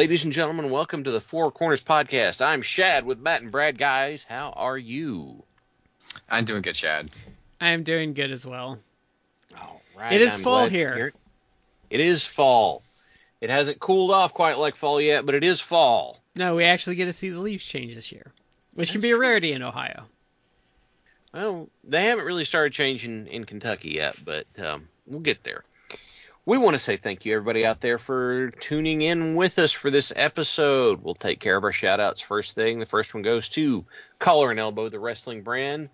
Ladies and gentlemen, welcome to the Four Corners Podcast. I'm Shad with Matt and Brad. Guys, how are you? I'm doing good, Shad. I am doing good as well. All right. It is I'm fall glad here. it. It is fall. It hasn't cooled off quite like fall yet, but it is fall. No, we actually get to see the leaves change this year, which can That's be a rarity in Ohio. Well, they haven't really started changing in Kentucky yet, but um, we'll get there. We want to say thank you, everybody out there, for tuning in with us for this episode. We'll take care of our shout outs first thing. The first one goes to Collar and Elbow, the wrestling brand.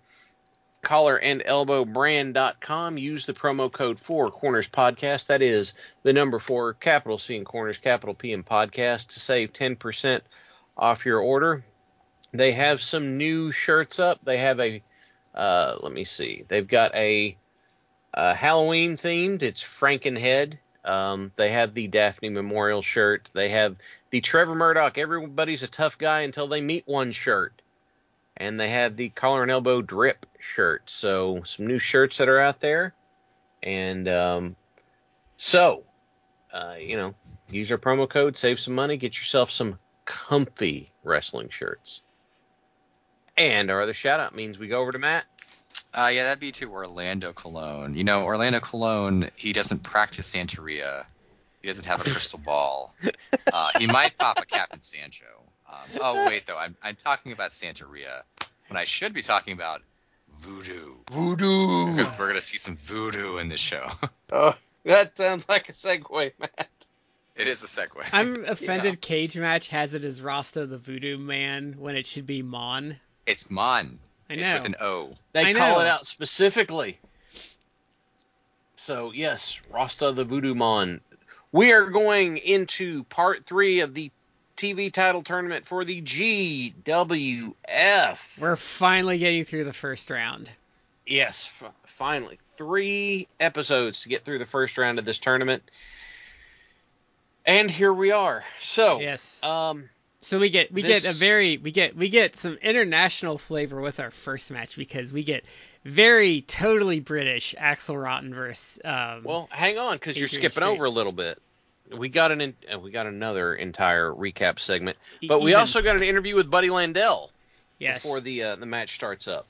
Collar and Elbow Collarandelbowbrand.com. Use the promo code for Corners Podcast. That is the number for capital C in Corners, capital P in Podcast to save 10% off your order. They have some new shirts up. They have a uh, let me see. They've got a, uh Halloween themed. It's Frankenhead. Um, they have the Daphne Memorial shirt. They have the Trevor Murdoch. Everybody's a tough guy until they meet one shirt. And they have the collar and elbow drip shirt. So some new shirts that are out there. And um, so, uh, you know, use our promo code, save some money, get yourself some comfy wrestling shirts. And our other shout out means we go over to Matt. Uh, yeah, that'd be to Orlando Colón. You know, Orlando Colón, he doesn't practice Santeria. He doesn't have a crystal ball. Uh, he might pop a Captain Sancho. Um, oh, wait, though. I'm, I'm talking about Santeria when I should be talking about voodoo. Voodoo. Because we're going to see some voodoo in this show. Oh, that sounds like a segue, Matt. it is a segue. I'm offended Cage Match has it as Rasta the Voodoo Man when it should be Mon. It's Mon. I It's with an O. They I call know. it out specifically. So yes, Rasta the Voodoo Mon. We are going into part three of the TV title tournament for the GWF. We're finally getting through the first round. Yes, f- finally. Three episodes to get through the first round of this tournament. And here we are. So, Yes. um, So we get we get a very we get we get some international flavor with our first match because we get very totally British Axel Rotten versus um well, hang on, because you're skipping Street. over a little bit. We got an in, uh, we got another entire recap segment, but we also got an interview with Buddy Landell yes. before the uh, the match starts up.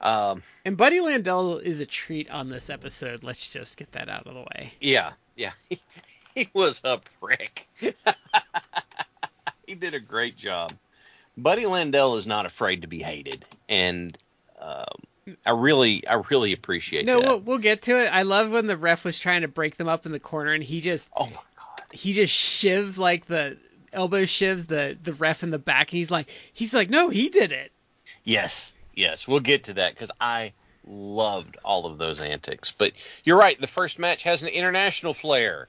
Um, And Buddy Landell is a treat on this episode. Let's just get that out of the way. yeah, yeah, he, he was a prick. he did a great job. Buddy Landell is not afraid to be hated, and um, I really, I really appreciate No, that. we'll, we'll get to it. I love when the ref was trying to break them up in the corner and he just oh my god. he just shivs like the elbow shivs the the ref in the back and he's like he's like no he did it. Yes, yes, we'll get to that because I loved all of those antics. But you're right, the first match has an international flair.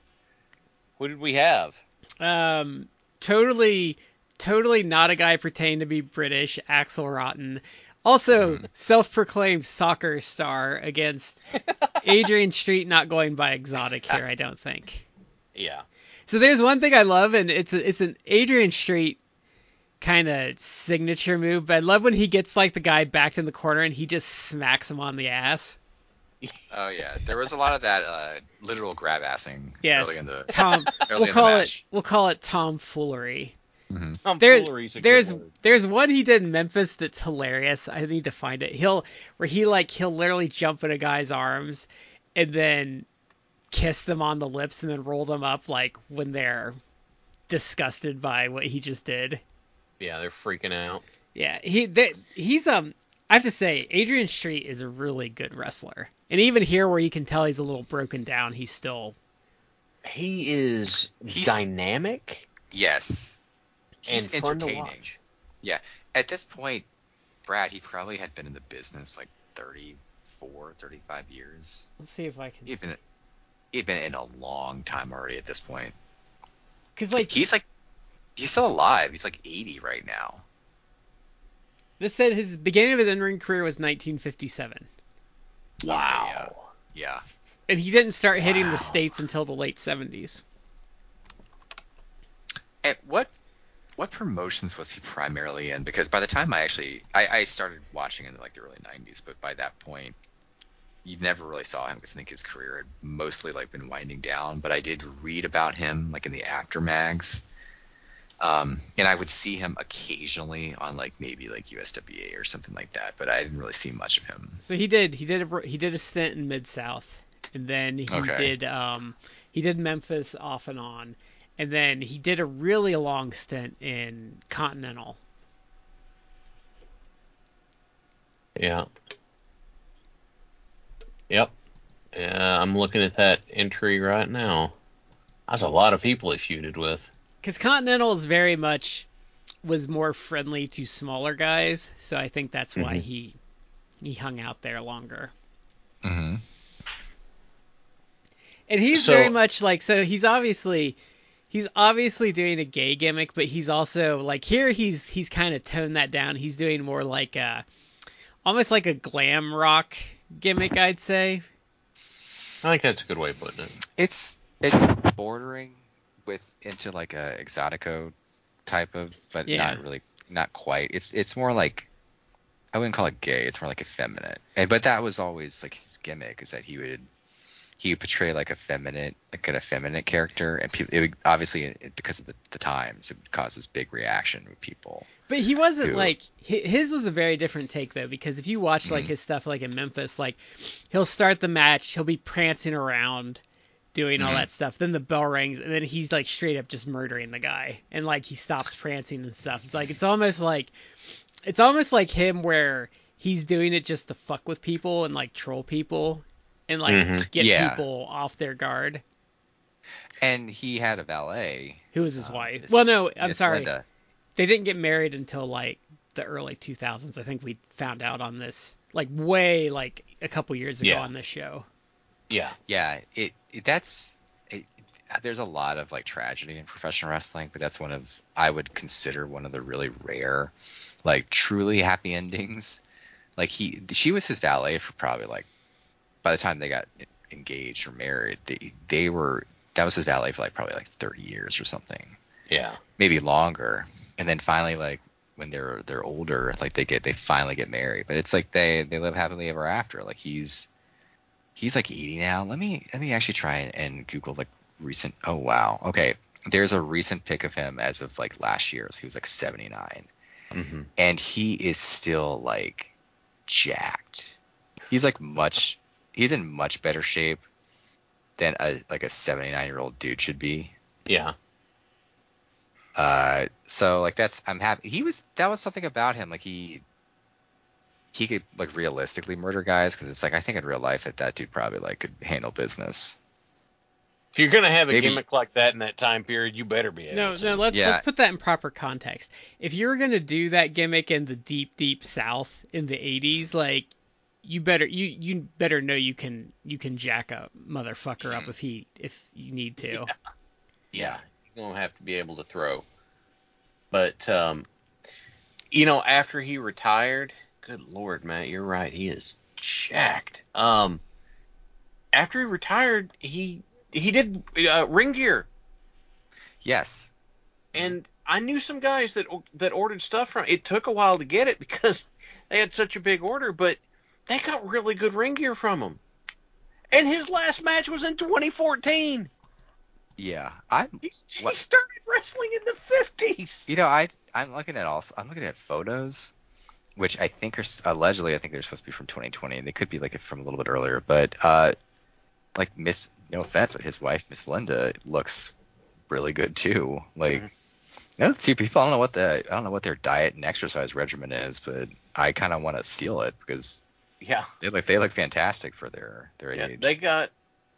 Who did we have? Um, totally, totally not a guy pretending to be British. Axel Rotten, also hmm. self-proclaimed soccer star against Adrian Street, not going by exotic here, I don't think. Yeah, So there's one thing I love, and it's a, it's an Adrian Street kind of signature move. But I love when he gets like the guy backed in the corner and he just smacks him on the ass. Oh, yeah. There was a lot of that uh, literal grab assing Yes, early in the. Tom. Early we'll in the call it we'll call it tomfoolery. Mhm. There's Tomfoolery's a good there's word. there's one he did in Memphis that's hilarious. I need to find it. He'll where he like he'll literally jump in a guy's arms and then kiss them on the lips and then roll them up like when they're disgusted by what he just did. Yeah, they're freaking out. Yeah, he they, he's um I have to say, Adrian Street is a really good wrestler, and even here where you can tell he's a little broken down, he's still He is He's- dynamic Yes. He's and fun to entertaining. watch. At this point, Brad, he probably had been in the business like 34, 35 years. Let's see if I can. He'd been, he'd been in a long time already at this point. Because like He's like, he's still alive. He's like 80 right now. This said, his beginning of his in-ring career was 1957, Wow. Yeah. and he didn't start hitting the states until the late 70s. And what what promotions was he primarily in? Because by the time I actually I, I started watching in like the early '90s, but by that point, you never really saw him because I think his career had mostly like been winding down. But I did read about him like in the Apter mags, um, and I would see him occasionally on like maybe like USWA or something like that. But I didn't really see much of him. So he did he did a he did a stint in Mid South, and then he Okay. did um he did Memphis off and on, and then he did a really long stint in Continental. Yeah. Yep. Yeah, I'm looking at that entry right now. That's a lot of people he feuded with. Because Continental is very much was more friendly to smaller guys, so I think that's why Mhm. he he hung out there longer. Mm-hmm. And he's So- very much like so he's obviously he's obviously doing a gay gimmick, but he's also like here he's he's kind of toned that down. He's doing more like a almost like a glam rock gimmick, I'd say. I think that's a good way of putting it. It's it's bordering with into like a exotico type of, but Yeah. not really, not quite. It's it's more like I wouldn't call it gay. It's more like effeminate. And but that was always like his gimmick is that he would he would portray like a feminine like an effeminate character, and people it would obviously it, because of the, the times it would cause this big reaction with people. But he wasn't Who- like his was a very different take though because if you watch like Mhm. his stuff like in Memphis, like he'll start the match, he'll be prancing around, doing all Mhm. that stuff. Then the bell rings, and then he's like straight up just murdering the guy, and like he stops prancing and stuff. It's like it's almost like it's almost like him where he's doing it just to fuck with people and like troll people and like Mhm. get Yeah. people off their guard. And he had a valet. Who was his uh, wife? Miss- well, no, I'm Miss sorry. Linda. they didn't get married until like the early 2000s. I think we found out on this like way like a couple years ago Yeah. on this show. Yeah. Yeah, it, it that's it, there's a lot of like tragedy in professional wrestling, but that's one of I would consider one of the really rare, like truly happy endings. Like he, she was his valet for probably like by the time they got engaged or married, they they were that was his valet for like probably like 30 years or something, Yeah. maybe longer. And then finally, like when they're they're older, like they get they finally get married. But it's like they they live happily ever after. Like he's he's like 80 now. Let me let me actually try and, Google like recent. Oh wow. Okay. There's a recent pic of him as of like last year. So he was like 79, hmm and he is still like jacked. He's like much. He's in much better shape than a like a 79 year old dude should be. Yeah. Uh, so like that's I'm happy. He was that was something about him like he he could like realistically murder guys because it's like I think in real life that that dude probably like could handle business. If you're gonna have a Maybe- gimmick like that in that time period, you better be able No, to. no, let's Yeah. let's put that in proper context. If you're gonna do that gimmick in the deep, deep South in the '80s, like you better you you better know you can you can jack a motherfucker up if he if you need to. yeah, you're gonna have to be able to throw. But um, you know, after he retired, good lord, Matt, you're right, he is jacked. Um, after he retired, he he did uh, ring gear, Yes. and I knew some guys that that ordered stuff from. It took a while to get it because they had such a big order, but they got really good ring gear from him. And his last match was in 2014. Yeah. I'm he started wrestling in the 50s. you know I I'm looking at also I'm looking at photos which I think are allegedly I think they're supposed to be from 2020 and they could be like from a little bit earlier but uh like Miss no offense but his wife Miss Linda looks really good too like Mhm. Those two people, I don't know what the I don't know what their diet and exercise regimen is, but I kind of want to steal it because Yeah. they look they look fantastic for their their Yeah. age. They got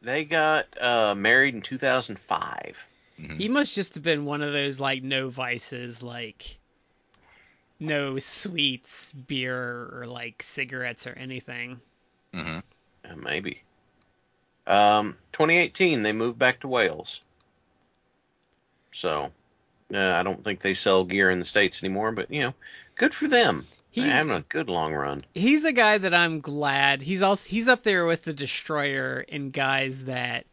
they got uh, married in 2005. Mhm. He must just have been one of those like no vices, like no sweets, beer, or like cigarettes or anything. Mm-hmm. Uh, maybe. Um, 2018, they moved back to Wales. So, uh, I don't think they sell gear in the states anymore, but you know, good for them. They're He's- having a good long run. He's a guy that I'm glad he's also he's up there with the Destroyer and guys that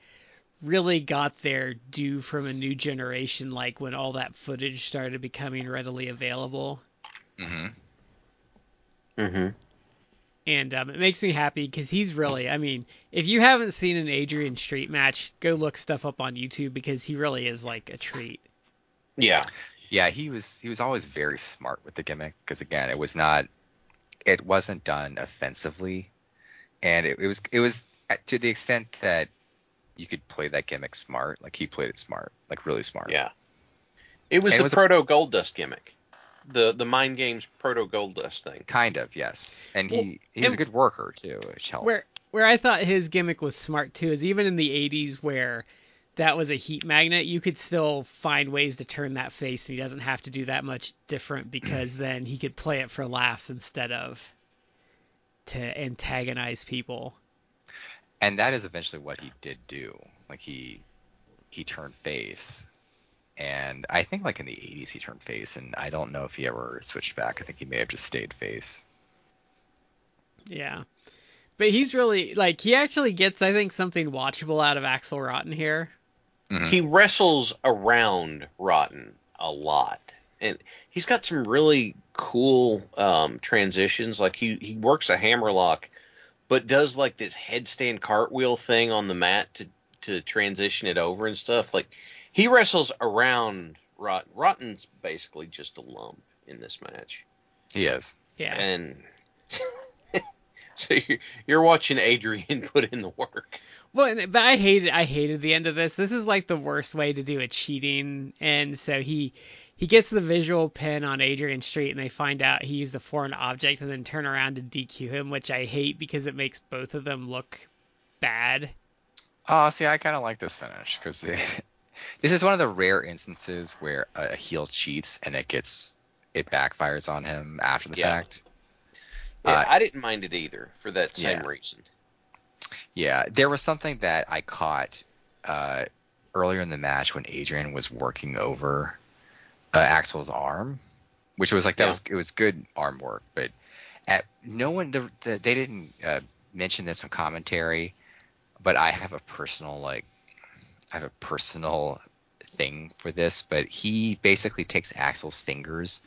really got their due from a new generation, like when all that footage started becoming readily available. Mhm. Mm-hmm. and um, it makes me happy because he's really i mean if you haven't seen an adrian street match go look stuff up on youtube because he really is like a treat Yeah. Yeah, he was he was always very smart with the gimmick because again, it was not it wasn't done offensively, and it, it was it was uh, to the extent that you could play that gimmick smart. Like he played it smart, like really smart. Yeah. It was And it the was a- proto Goldust gimmick. The the mind games proto Goldust thing. Kind of, yes. And Well, he he was a good worker too, which helped. where where i thought his gimmick was smart too is even in the 80s where that was a heat magnet you could still find ways to turn that face and he doesn't have to do that much different because then he could play it for laughs instead of to antagonize people and that is eventually what he did do. Like he he turned face. And I think like in the 80s he turned face and I don't know if he ever switched back. I think he may have just stayed face. Yeah. But he's really like he actually gets I think something watchable out of Axel Rotten here. Mhm. He wrestles around Rotten a lot. And he's got some really cool um, transitions. Like he, he works a hammerlock, but does like this headstand cartwheel thing on the mat to, to transition it over and stuff. Like he wrestles around Rotten. Rotten's basically just a lump in this match. He is. Yeah. And so you're, you're watching Adrian put in the work. Well, but I hated I hated the end of this. This is like the worst way to do a cheating, and so he he gets the visual pin on Adrian Street, and they find out he used a foreign object, and then turn around and DQ him, which I hate because it makes both of them look bad. Oh, see, I kind of like this finish because this is one of the rare instances where a, heel cheats and it gets it backfires on him after the Yeah. fact. Yeah, Uh, I didn't mind it either for that same Yeah. reason. Yeah, there was something that I caught uh, earlier in the match when Adrian was working over uh, Axel's arm, which was like that Yeah. was it was good arm work, but at no one the, the, they didn't uh, mention this in commentary, but I have a personal like I have a personal thing for this, but he basically takes Axel's fingers.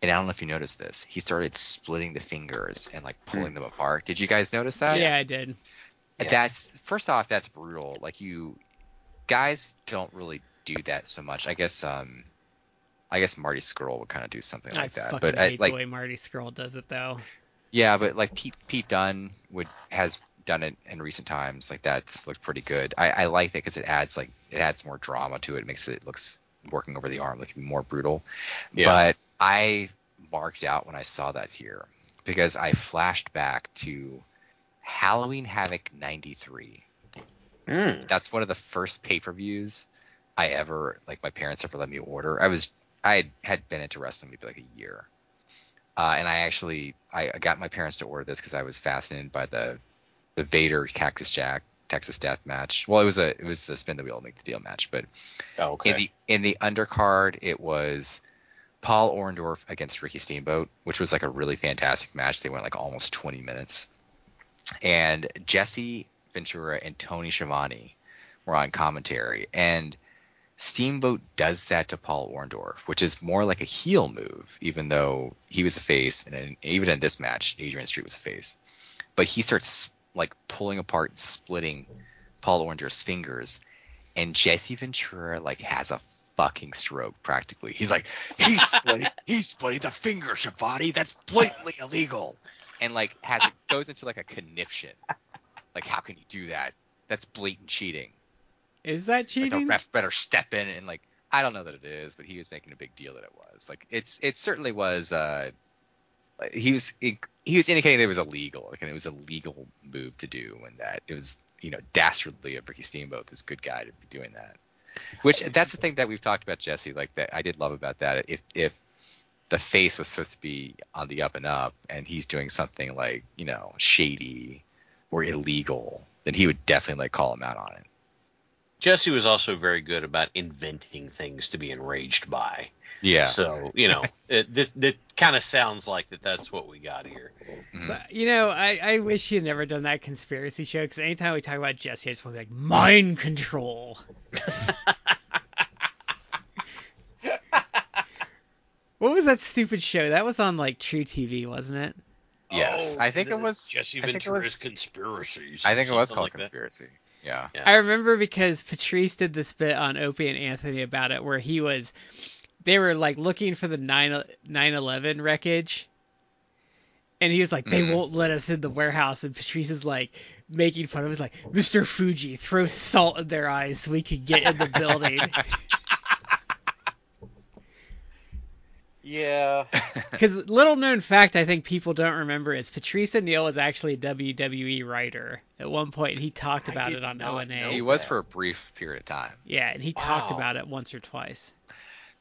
And I don't know if you noticed this. He started splitting the fingers and like pulling them apart. Did you guys notice that? yeah, I did. Yeah. That's first off, that's brutal. Like you guys don't really do that so much. I guess um I guess Marty Scurll would kind of do something I like that. fucking But I, hate like the way Marty Scurll does it though. yeah, but like Pete Pete Dunne would has done it in recent times. Like that's looked pretty good. I, I like it because it adds like it adds more drama to it. It makes it looks working over the arm like more brutal. Yeah. But I marked out when I saw that here because I flashed back to Halloween Havoc '93 Mm. that's one of the first pay-per-views I ever like my parents ever let me order. I was I had, had been into wrestling maybe like a year, uh, and I actually I I got my parents to order this because I was fascinated by the the Vader Cactus Jack Texas Death match. Well, it was a it was the spin the wheel make the deal match, but Oh, okay. in the in the undercard it was Paul Orndorff against Ricky Steamboat, which was like a really fantastic match. They went like almost 20 minutes, and Jesse Ventura and Tony Schiavone were on commentary, and Steamboat does that to Paul Orndorff, which is more like a heel move, even though he was a face, and even in this match, Adrian Street was a face. But he starts like pulling apart and splitting Paul Orndorff's fingers, and Jesse Ventura like has a fucking stroke practically. He's like, he's splitting, he's splitting the finger, Schiavone. That's blatantly illegal, and like has it goes into like a conniption. Like, how can you do that? That's blatant cheating. Is that Like, the ref better step in and like I don't know that it is, but he was making a big deal that it was. Like it's it certainly was. Uh, he was he was indicating that it was illegal, like and it was a legal move to do, and that it was you know dastardly of Ricky Steamboat, this good guy, to be doing that. Which that's the thing that we've talked about, Jesse. Like that, I did love about that. If if the face was supposed to be on the up and up, and he's doing something like you know shady or illegal, then he would definitely like call him out on it. Jesse was also very good about inventing things to be enraged by. Yeah. So you know, it, this it kind of sounds like that. That's what we got here. Mhm. So, you know, I, I wish he had never done that conspiracy show because anytime we talk about Jesse, I just want to be like mind control. what was that stupid show? That was on like True TV, wasn't it? Yes, Oh, I think it was Jesse I think it Ventura's was- conspiracies. I think it was called like that. Conspiracy. Yeah. Yeah. I remember because Patrice did this bit on Opie and Anthony about it where he was they were like looking for the 9 9/11 wreckage and he was like they Mhm. won't let us in the warehouse and Patrice is like making fun of him He's like Mr. Fuji throw salt in their eyes so we can get in the building Yeah. cuz little known fact I think people don't remember is Patrice O'Neal was actually a WWE writer at one point point. he talked about it on not O&A He was that. for a brief period of time. yeah and he talked about it once or twice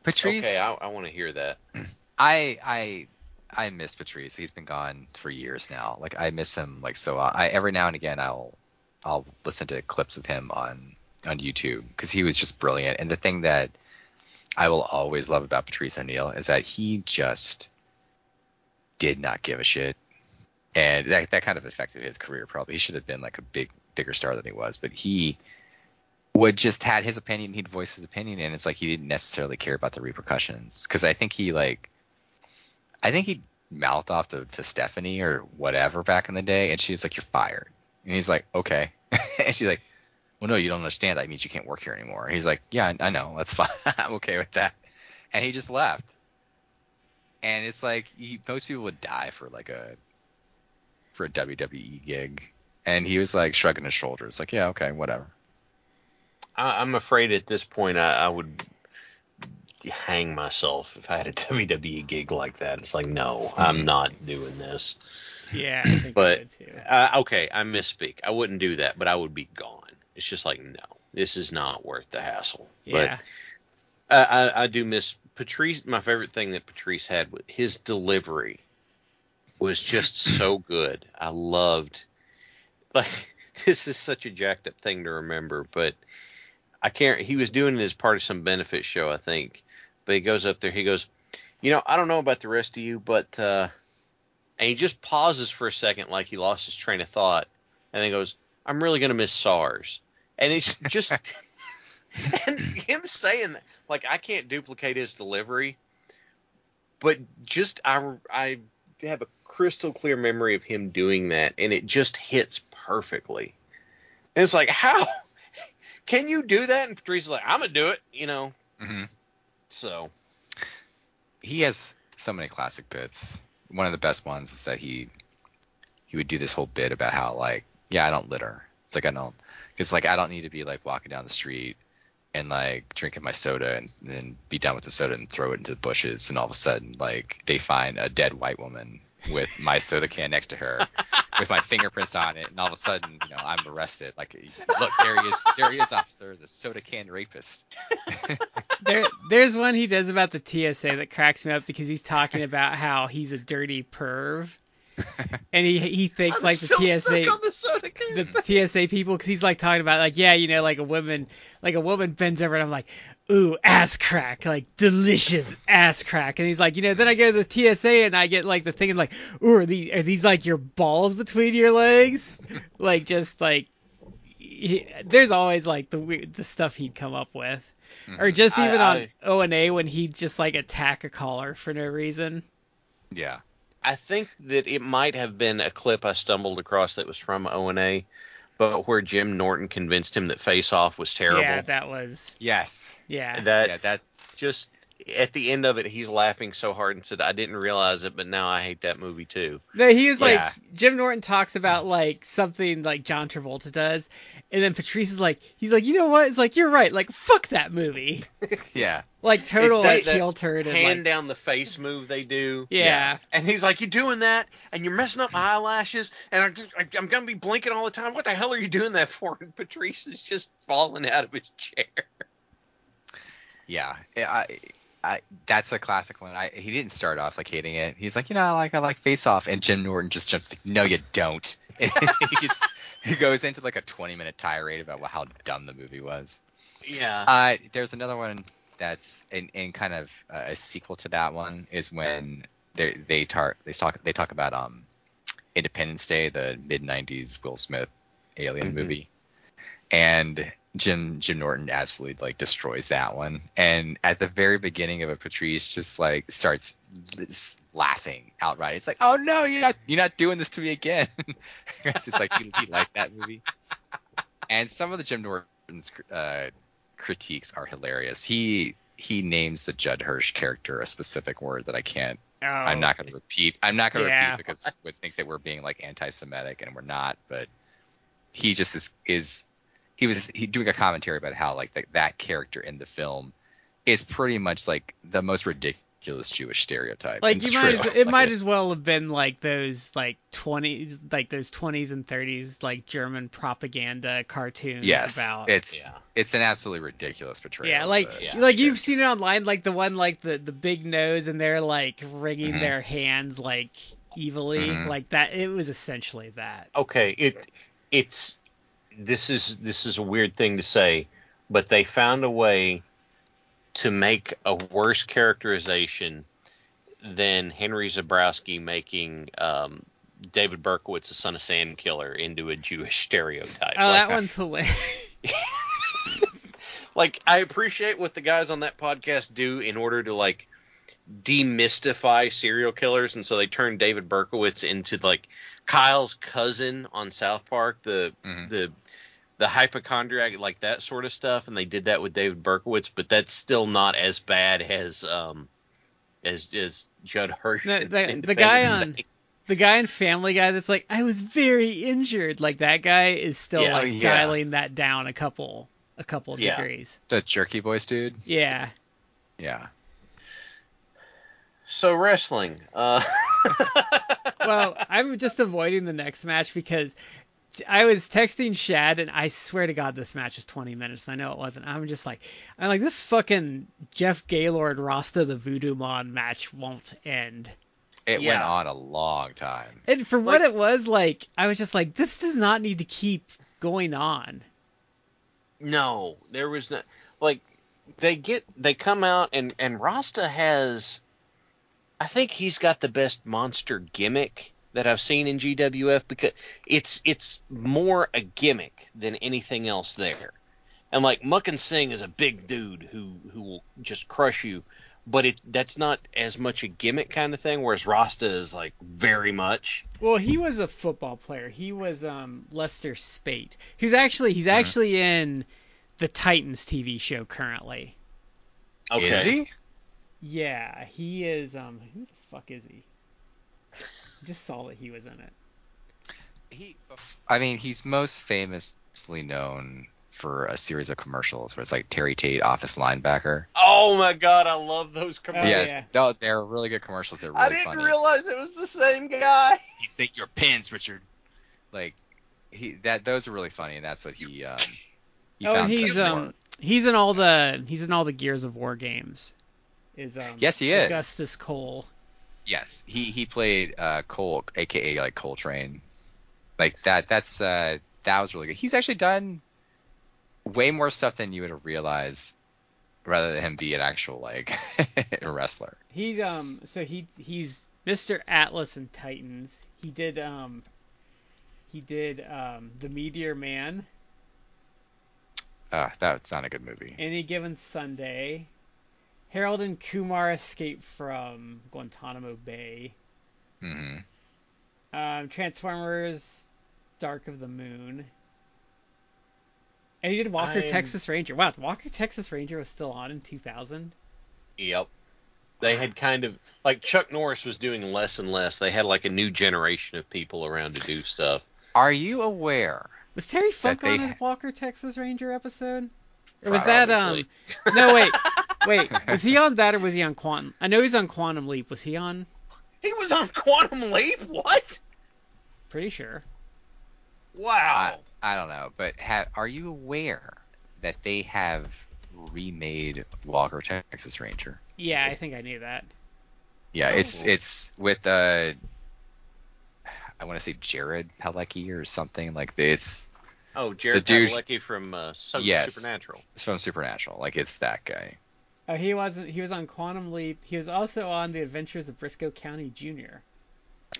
Patrice, Okay, I, I want to hear that. I I I miss Patrice. He's been gone for years now. Like I miss him like so. Uh, I every now and again I'll I'll listen to clips of him on on YouTube because he was just brilliant. And the thing that I will always love about Patrice O'Neal is that he just did not give a shit, and that that kind of affected his career. Probably he should have been like a big bigger star than he was, but he would just had his opinion. He'd voice his opinion, and it's like he didn't necessarily care about the repercussions. Because I think he like, I think he mouthed off to, to Stephanie or whatever back in the day, and she's like, "You're fired," and he's like, "Okay," and she's like, "Well, no, you don't understand. That means you can't work here anymore." And he's like, "Yeah, I, I know. That's fine. I'm okay with that," and he just left. And it's like he, most people would die for like a for a WWE gig, and he was like shrugging his shoulders, like, "Yeah, okay, whatever." I, I'm afraid at this point I, I would hang myself if I had a WWE gig like that. It's like, no, I'm not doing this. yeah I think But- I too Uh, okay, I misspeak. I wouldn't do that, but I would be gone. It's just like, no, this is not worth the hassle. yeah But I, I, I do miss Patrice. My favorite thing that Patrice had, was his delivery was just so good. I loved, like, this is such a jacked up thing to remember, but I can't. He was doing it as part of some benefit show, I think. But he goes up there, he goes, you know, I don't know about the rest of you, but, uh, and he just pauses for a second, like he lost his train of thought, and then goes, I'm really gonna miss SARS, and it's just. and him saying like I can't duplicate his delivery, but just I I have a crystal clear memory of him doing that, and it just hits perfectly. And it's like, how can you do that? And Patrice's like, I'm gonna do it, you know. Mm-hmm. So he has so many classic bits. One of the best ones is that he he would do this whole bit about how like yeah I don't litter. It's like I don't because like I don't need to be like walking down the street and like drinking my soda and then be done with the soda and throw it into the bushes and all of a sudden like they find a dead white woman with my soda can next to her with my fingerprints on it and all of a sudden you know I'm arrested. Like look there he is there he is officer the soda can rapist. There there's one he does about the TSA that cracks me up because he's talking about how he's a dirty perv and he he thinks I'm like the TSA the the TSA people because he's like talking about like yeah you know like a woman like a woman bends over and I'm like ooh ass crack like delicious ass crack. And he's like you know then I go to the TSA and I get like the thing and like ooh are these are these like your balls between your legs? Like just like he, there's always like the weird the stuff he'd come up with. Or Mhm. just I- even on I- O and A when he'd just like attack a caller for no reason. yeah I think that it might have been a clip I stumbled across that was from O and A, but where Jim Norton convinced him that Face Off was terrible. Yeah, that was yes yeah. that yeah that just at the end of it, he's laughing so hard and said, "I didn't realize it, but now I hate that movie too." No, he was like Jim Norton talks about like something like John Travolta does, and then Patrice is like, he's like, you know what? It's like you're right. Like fuck that movie. Yeah. Like total That- like that heel turn and hand like down the face move they do. yeah. And he's like, "You're doing that, and you're messing up my eyelashes, and I'm just, I'm gonna be blinking all the time. What the hell are you doing that for?" And Patrice is just falling out of his chair. Yeah, I, I, that's a classic one. I, he didn't start off like hating it. He's like, you know, I like I like Face Off, and Jim Norton just jumps like, no, you don't. And he just he goes into like a 20 minute tirade about how dumb the movie was. Yeah. Uh, there's another one that's in, in kind of uh, a sequel to that one is when they they tar- they talk they talk about um Independence Day, the mid 90s Will Smith alien Mhm. movie, and Jim Jim Norton absolutely like destroys that one. And at the very beginning of it, Patrice just like starts laughing outright. It's like, oh no, you're not you're not doing this to me again. it's like he, he liked that movie. And some of the Jim Norton's uh, critiques are hilarious. He he names the Judd Hirsch character a specific word that I can't. Oh, I'm not going to repeat. I'm not going to Yeah. repeat because people would think that we're being like anti-Semitic and we're not. But he just is is he was he doing a commentary about how like the, that character in the film is pretty much like the most ridiculous Jewish stereotype. Like you might, as, it Like, might as well have been like those like twenty, like those twenties and thirties like German propaganda cartoons Yes, about. it's Yeah. it's an absolutely ridiculous portrayal. yeah, like the yeah, like you've seen it online, like the one like the the big nose and they're like wringing Mhm. their hands like evilly, Mhm. like that. It was essentially that. okay it it's this is this is a weird thing to say but they found a way to make a worse characterization than henry zebrowski making um, david berkowitz the son of sam killer into a jewish stereotype Oh, like, that one's hilarious. like i appreciate what the guys on that podcast do in order to like demystify serial killers and so they turned david berkowitz into like kyle's cousin on south park the Mhm. the the hypochondriac like that sort of stuff and they did that with david berkowitz but that's still not as bad as um as as judd hirsch The- the- the guy on- Day. the guy in Family Guy that's like, I was very injured. Like that guy is still Yeah. like Oh, yeah. dialing that down a couple a couple Yeah. degrees. the Jerky Boys dude. Yeah. Yeah. So wrestling uh well, I'm just avoiding the next match because I was texting Shad and I swear to God this match is 20 minutes. I know it wasn't. I'm just like, I'm like this fucking Jeff Gaylord Rasta the Voodoo Mon match won't end. It went on a long time. And for what it was, like I was just like, this does not need to keep going on. No, there was no like they get they come out and and Rasta has I think he's got the best monster gimmick that I've seen in GWF because it's it's more a gimmick than anything else there. And like Muck and Singh is a big dude who who will just crush you, but it that's not as much a gimmick kind of thing whereas Rasta is like very much. Well, he was a football player. He was um Lester Speight. He's actually Mm-hmm. he's actually in the Titans TV show currently. Okay. Is he? Yeah, he is. Um, who the fuck is he? I just saw that he was in it. He. I mean, he's most famously known for a series of commercials where it's like Terry Tate, office linebacker. Oh my god, I love those commercials. Oh, yeah, yeah. No, they're really good commercials. They're really I didn't funny. realize it was the same guy. He take your pins, Richard. Like he that those are really funny, and that's what he um. He oh, found he's um he's in all the he's in all the Gears of War games. Is um Yes, he is. Augustus Cole. Yes, he he played uh Cole, aka like Cole Train. Like that. That's uh that was really good. He's actually done way more stuff than you would have realized, rather than him be an actual like wrestler. He's um so he he's Mr. Atlas and Titans. He did um he did um the Meteor Man, Uh, that's not a good movie. Any Given Sunday. Harold and Kumar escape from Guantanamo Bay. hmm Um, Transformers, Dark of the Moon. And he did Walker I'm- Texas Ranger. Wow, Walker Texas Ranger was still on in 2000. Yep. They had kind of like Chuck Norris was doing less and less. They had like a new generation of people around to do stuff. Are you aware? Was Terry Funk That they on ha- a Walker Texas Ranger episode? Or was that um? No wait, wait. Was he on that or was he on Quantum? I know he's on Quantum Leap. Was he on? He was on Quantum Leap. What? Pretty sure. Wow. I, I don't know, but ha- are you aware that they have remade Walker Texas Ranger? Yeah, I think I knew that. Yeah, it's Oh. it's with uh, I want to say Jared Palecki or something like it's oh, Jared dude- Padalecki from uh, Su- Yes. Supernatural. from Supernatural. Like it's that guy. Oh, he wasn't. He was on Quantum Leap. He was also on The Adventures of Brisco County Jr.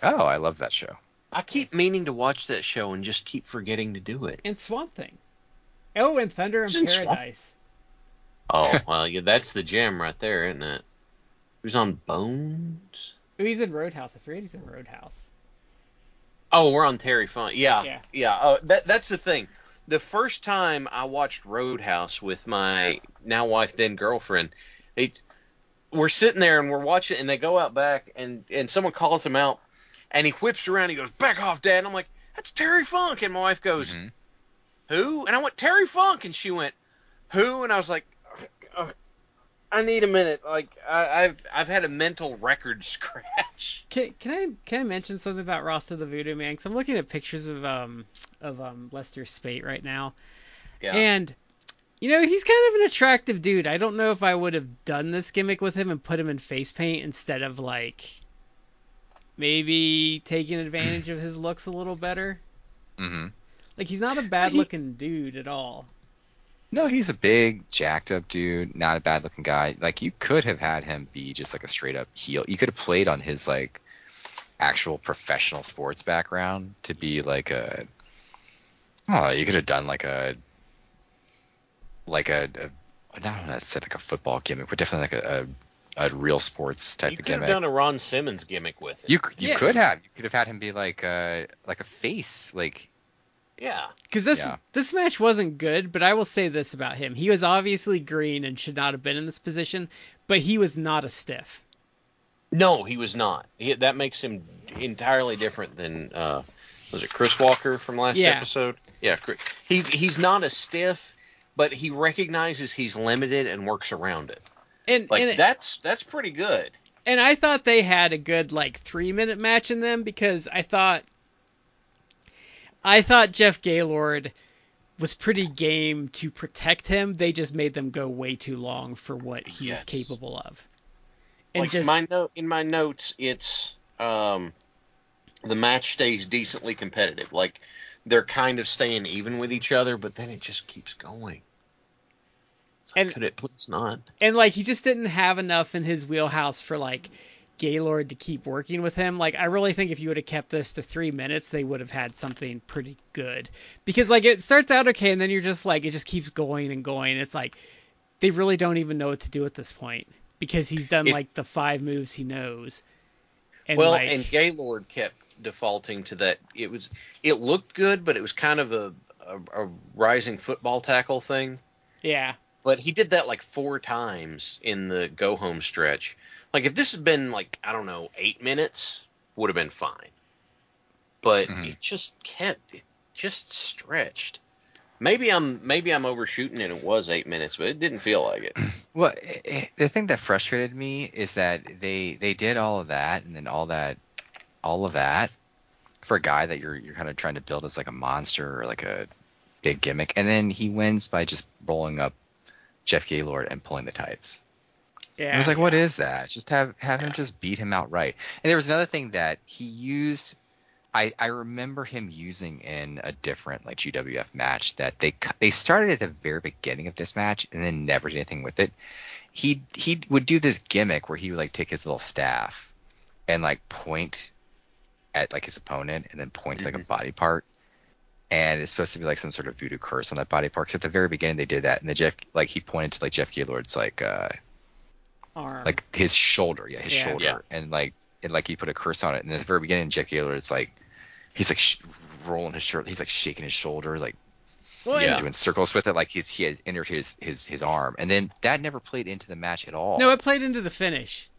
Oh, I love that show. I keep meaning to watch that show and just keep forgetting to do it. and Swamp Thing. Oh, and Thunder in He's Swamp- Paradise. Oh, well, yeah, that's the gem right there, isn't it? He was on Bones. Oh, he's in Roadhouse. I forget he's in Roadhouse. Oh, we're on Terry Funk. Yeah, Yeah. yeah. Oh, that that's the thing. The first time I watched Roadhouse with my now wife then girlfriend, it, we're sitting there and we're watching, and they go out back, and and someone calls him out, and he whips around. He goes, "Back off, Dad!" And I'm like, "That's Terry Funk." And my wife goes, Mhm. "Who?" And I went, "Terry Funk." And she went, "Who?" And I was like, "Uh, "I need a minute. Like I, I've I've had a mental record scratch." Can, can I can I mention something about Rasta the Voodoo Man? Because I'm looking at pictures of um of um Lester Speight right now, Yeah. and you know he's kind of an attractive dude. I don't know if I would have done this gimmick with him and put him in face paint instead of like maybe taking advantage of his looks a little better. hmm Like he's not a bad looking dude at all. No, he's a big, jacked up dude, not a bad looking guy. Like you could have had him be just like a straight up heel. You could have played on his like actual professional sports background to be like a oh, you could have done like a like a, a not want to say like a football gimmick, but definitely like a, a, a real sports type you of could have gimmick. done a Ron Simmons gimmick with it. you you Yeah. could have you could have had him be like a like a face like yeah. Because this Yeah. this match wasn't good, but I will say this about him: he was obviously green and should not have been in this position, but he was not a stiff. No, he was not. He, that makes him entirely different than uh, was it Chris Walker from last Yeah. episode? Yeah, Chris- he's he's not a stiff, but he recognizes he's limited and works around it. And Like and, that's that's pretty good. and I thought they had a good like three minute match in them because I thought I thought Jeff Gaylord was pretty game to protect him. They just made them go way too long for what he Yes. was capable of. And like just my note in my notes, it's um, the match stays decently competitive. Like they're kind of staying even with each other, but then it just keeps going. Like, And- could it please not? and like he just didn't have enough in his wheelhouse for like Gaylord to keep working with him. Like I really think if you would have kept this to three minutes, they would have had something pretty good. Because like it starts out okay, and then you're just like it just keeps going and going. It's like they really don't even know what to do at this point because he's done It- like the five moves he knows. And well, like, and Gaylord kept defaulting to that. It was it looked good, but it was kind of a, a, a rising football tackle thing. yeah, But he did that like four times in the go home stretch. Like if this had been like I don't know eight minutes, would have been fine. But Mhm. it just kept it just stretched. Maybe I'm maybe I'm overshooting and it was eight minutes, but it didn't feel like it. Well, i- i- the thing that frustrated me is that they they did all of that and then all that all of that for a guy that you're you're kind of trying to build as like a monster or like a big gimmick, and then he wins by just rolling up Jeff Gaylord and pulling the tights. Yeah. I was like, what is that? Just have have him just beat him outright. And there was another thing that he used. I, I remember him using in a different like GWF match that they they started at the very beginning of this match and then never did anything with it. He he would do this gimmick where he would like take his little staff and like point at like his opponent and then point to like a body part. And it's supposed to be like some sort of voodoo curse on that body part. Cause at the very beginning they did that, and the Jeff like he pointed to like Jeff Gaylord's like uh arm. like his shoulder, yeah, his Yeah. shoulder, Yeah. and like and like he put a curse on it. And at the very beginning, Jeff Gaylord, it's like he's like sh- rolling his shirt, he's like shaking his shoulder, like Well, Yeah. doing circles with it, like he's he has entered his, his his arm, and then that never played into the match at all. no, it played into the finish.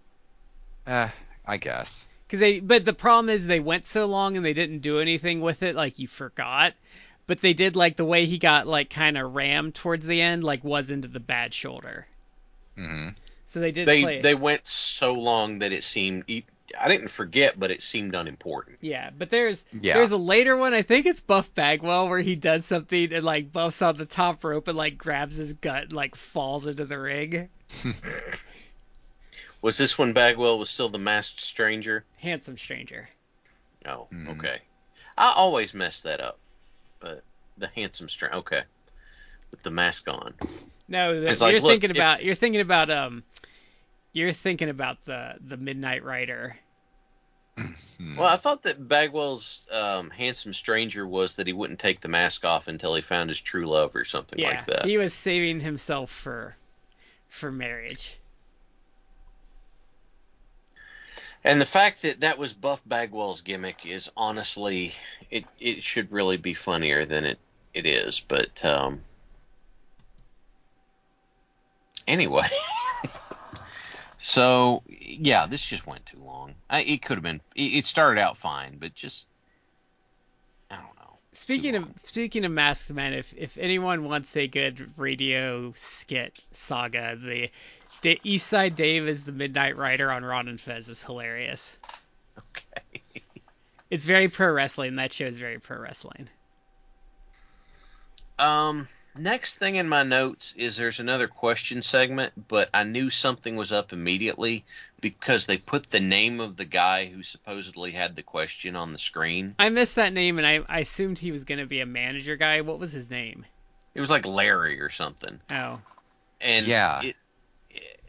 Uh, I guess. Cause they, but the problem is they went so long and they didn't do anything with it, like you forgot. But they did like the way he got like kind of rammed towards the end, like was into the bad shoulder. hmm So they did play They it. they went so long that it seemed I didn't forget, but it seemed unimportant. Yeah, but there's Yeah. there's a later one. I think it's Buff Bagwell where he does something and like buffs on the top rope and like grabs his gut and like falls into the ring. Was this when Bagwell was still the masked stranger? Handsome stranger. Oh, Hmm. okay. I always mess that up. But the handsome stranger, okay, with the mask on. No, the, It's you're look, thinking if- about you're thinking about um you're thinking about the the Midnight Rider. Hmm. Well, I thought that Bagwell's um, handsome stranger was that he wouldn't take the mask off until he found his true love or something Yeah, like that. he was saving himself for for marriage. And the fact that that was Buff Bagwell's gimmick is honestly, it it should really be funnier than it it is. But um, anyway, so yeah, this just went too long. I, it could have been. It, started out fine, but just I don't know. Speaking of speaking of Masked Men, if if anyone wants a good radio skit saga, the the East Side Dave is the Midnight Rider on Ron and Fez is hilarious. Okay. It's very pro wrestling. That show is very pro wrestling. Um, next thing in my notes is there's another question segment, but I knew something was up immediately because they put the name of the guy who supposedly had the question on the screen. I missed that name, and I, I assumed he was gonna be a manager guy. What was his name? It was like Larry or something. Oh, And Yeah. It,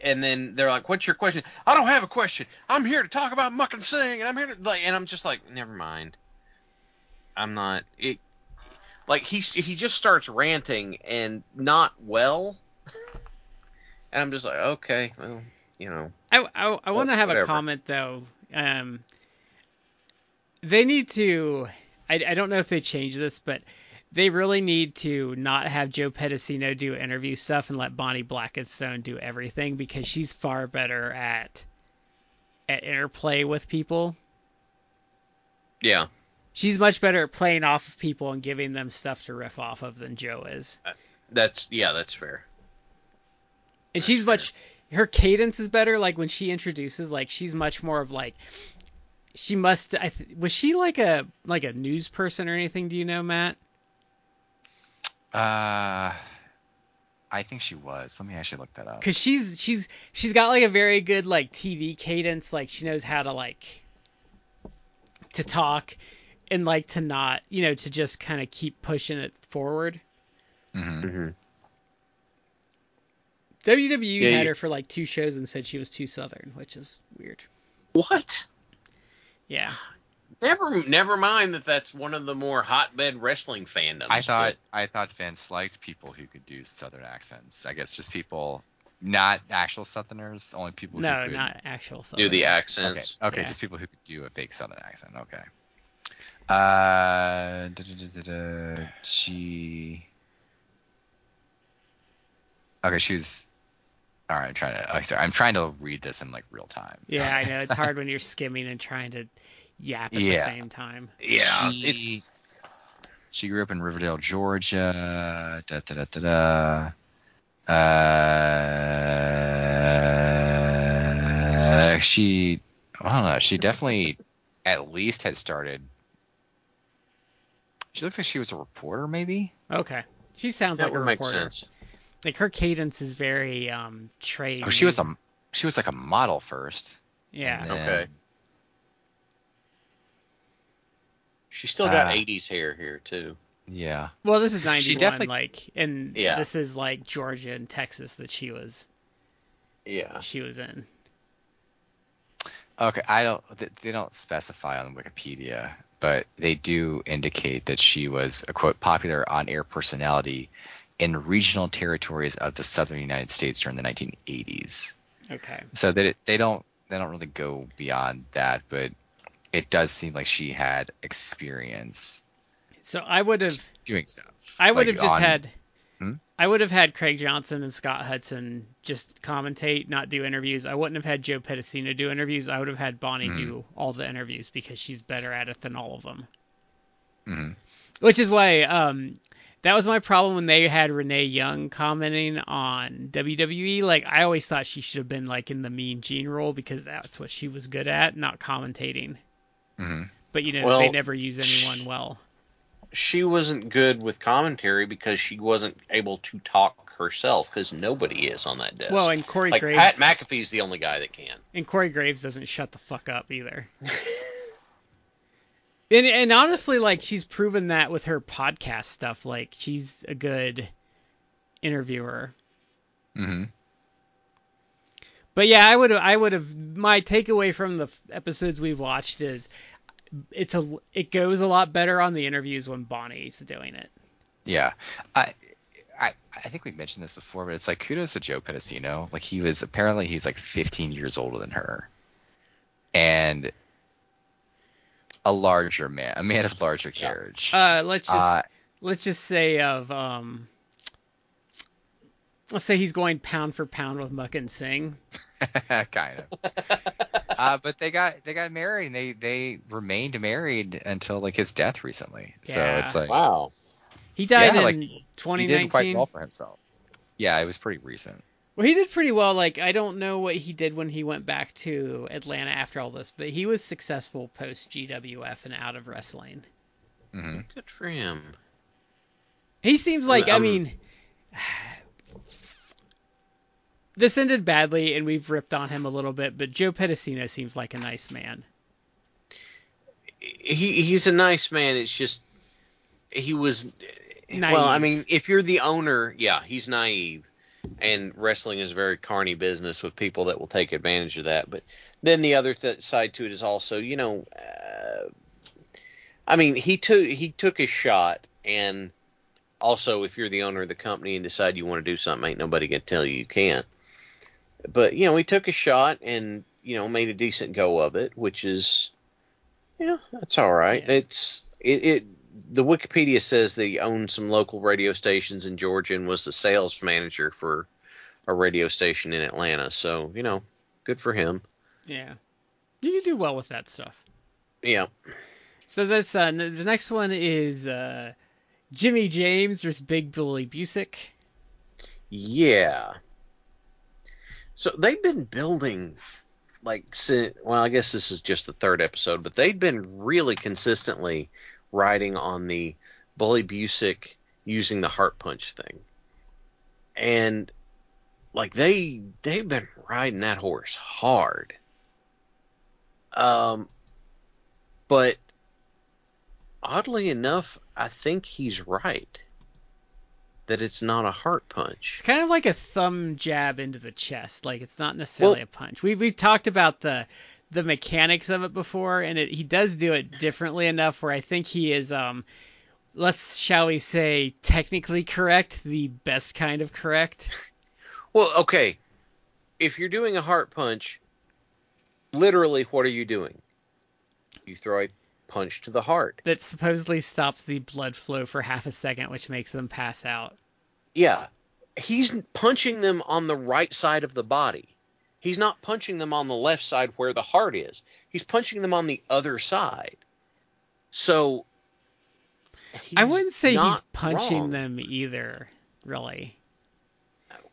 and then they're like, "What's your question?" I don't have a question. I'm here to talk about Makhan Singh, and I'm here to like, and I'm just like, never mind. I'm not it. Like he he just starts ranting and not well, and I'm just like, okay, well, you know, I I, I want to have a comment though. Um, they need to. I, I don't know if they change this, but they really need to not have Joe Pedicino do interview stuff and let Bonnie Blackstone do everything because she's far better at at interplay with people. yeah, She's much better at playing off of people and giving them stuff to riff off of than Joe is. that's yeah, that's fair. And That's she's fair. much her cadence is better like when she introduces like she's much more of like she must I th- was she like a like a news person or anything do you know Matt? Uh, I think she was. Let me actually look that up. Cuz she's she's she's got like a very good like TV cadence like she knows how to like to talk and like to not, you know, to just kind of keep pushing it forward. hmm Mm-hmm. WWE Yeah, had you- her for like two shows and said she was too southern, which is weird. What? Yeah. Never, never mind that that's one of the more hotbed wrestling fandoms. I thought but- I thought Vince liked people who could do southern accents. I guess just people, not actual southerners, only people No, who could not actual do southern. the Okay, accents. okay, Yeah. just people who could do a fake southern accent. Okay. Uh, da-da-da-da-da, she. Okay, she's. All right, I'm trying to. Oh, sorry, I'm trying to read this in like real time. Yeah, I know it's hard when you're skimming and trying to yap at the same time. Yeah, She- it's She grew up in Riverdale, Georgia. Da da da da da. Uh, she, I don't know. She definitely, at least, had started. She looks like she was a reporter, maybe. Okay, she sounds that like a would make reporter. sense. Like her cadence is very um trade. Oh, she was a, she was like a model first. yeah. then- Okay. She's still got Ah. 80s hair here too. Yeah. Well, this is '91, definitely- like, and Yeah. this is like Georgia and Texas that she was Yeah. she was in. Okay, I don't. th- They don't specify on Wikipedia, but they do indicate that she was a quote popular on-air personality in regional territories of the southern United States during the 1980s. Okay. So they they don't they don't really go beyond that, but it does seem like she had experience So I would have doing stuff. I would Like, have just on- had Hmm? I would have had Craig Johnson and Scott Hudson just commentate, not do interviews. I wouldn't have had Joe Pedicino do interviews. I would have had Bonnie Hmm. do all the interviews because she's better at it than all of them. Mhm. Which is why um that was my problem when they had Renee Young commenting on WWE. Like I always thought she should have been like in the Mean Gene role because that's what she was good at, not commentating. Mhm. But you know Well, they never use anyone well. She wasn't good with commentary because she wasn't able to talk herself because nobody is on that desk. Well, and Corey like Graves Pat McAfee's the only guy that can. and Corey Graves doesn't shut the fuck up either. and and honestly, like she's proven that with her podcast stuff. Like she's a good interviewer. Mhm. But yeah, I would I would have my takeaway from the episodes we've watched is it's a it goes a lot better on the interviews when Bonnie's doing it. Yeah. I I I think we've mentioned this before, but it's like kudos to Joe Pedicino. Like he was apparently he's like 15 years older than her, and a larger man, a man of larger carriage. Uh, let's just Uh, let's just say of um, let's say he's going pound for pound with Makhan Singh. kind of. uh, but they got they got married and they they remained married until like his death recently. Yeah. So it's like Wow. He died Yeah, in like, 2019. he 2019. did quite well for himself. Yeah, it was pretty recent. Well, he did pretty well. Like I don't know what he did when he went back to Atlanta after all this, but he was successful post GWF and out of wrestling. Mm-hmm. Good for him. He seems like I mean this ended badly and we've ripped on him a little bit, but Joe Pedicino seems like a nice man. He he's a nice man. It's just he was well. I mean, if you're the owner, yeah, he's naive. And wrestling is a very carny business with people that will take advantage of that. But then the other th- side to it is also, you know, uh, I mean, he took he took a shot, and also if you're the owner of the company and decide you want to do something, ain't nobody gonna tell you you can't. But you know, he took a shot and you know made a decent go of it, which is, yeah, that's all right. Yeah. It's it, it the Wikipedia says that he owned some local radio stations in Georgia and was the sales manager for a radio station in Atlanta. So, you know, good for him. Yeah. You can do well with that stuff. Yeah. So that's uh, the next one is uh, Jimmy James versus Big Bully Busick. Yeah. So they've been building like well, I guess this is just the third episode, but they've been really consistently riding on the Bully Busick using the heart punch thing. And like they they've been riding that horse hard. Um but oddly enough, I think he's right that it's not a heart punch. It's kind of like a thumb jab into the chest. Like it's not necessarily Well- a punch. We we've talked about the the mechanics of it before, and it, he does do it differently enough where I think he is um let's shall we say technically correct, the best kind of correct. Well, okay. If you're doing a heart punch, literally what are you doing? You throw a punch to the heart. That supposedly stops the blood flow for half a second, which makes them pass out. Yeah. He's punching them on the right side of the body. He's not punching them on the left side where the heart is. He's punching them on the other side. So I wouldn't say he's punching wrong. them either, really.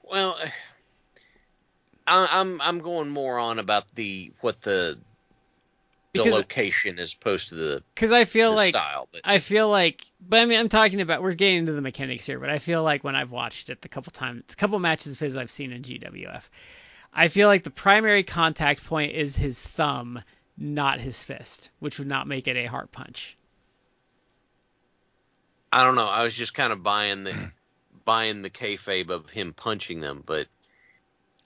Well, I, I'm I'm going more on about the what the the location as opposed to the, Because I feel like style. But I feel like, but I mean, I'm talking about we're getting into the mechanics here, but I feel like when I've watched it the couple times, the couple matches of his I've seen in GWF, I feel like the primary contact point is his thumb, not his fist, which would not make it a heart punch. I don't know. I was just kind of buying the buying the kayfabe of him punching them, but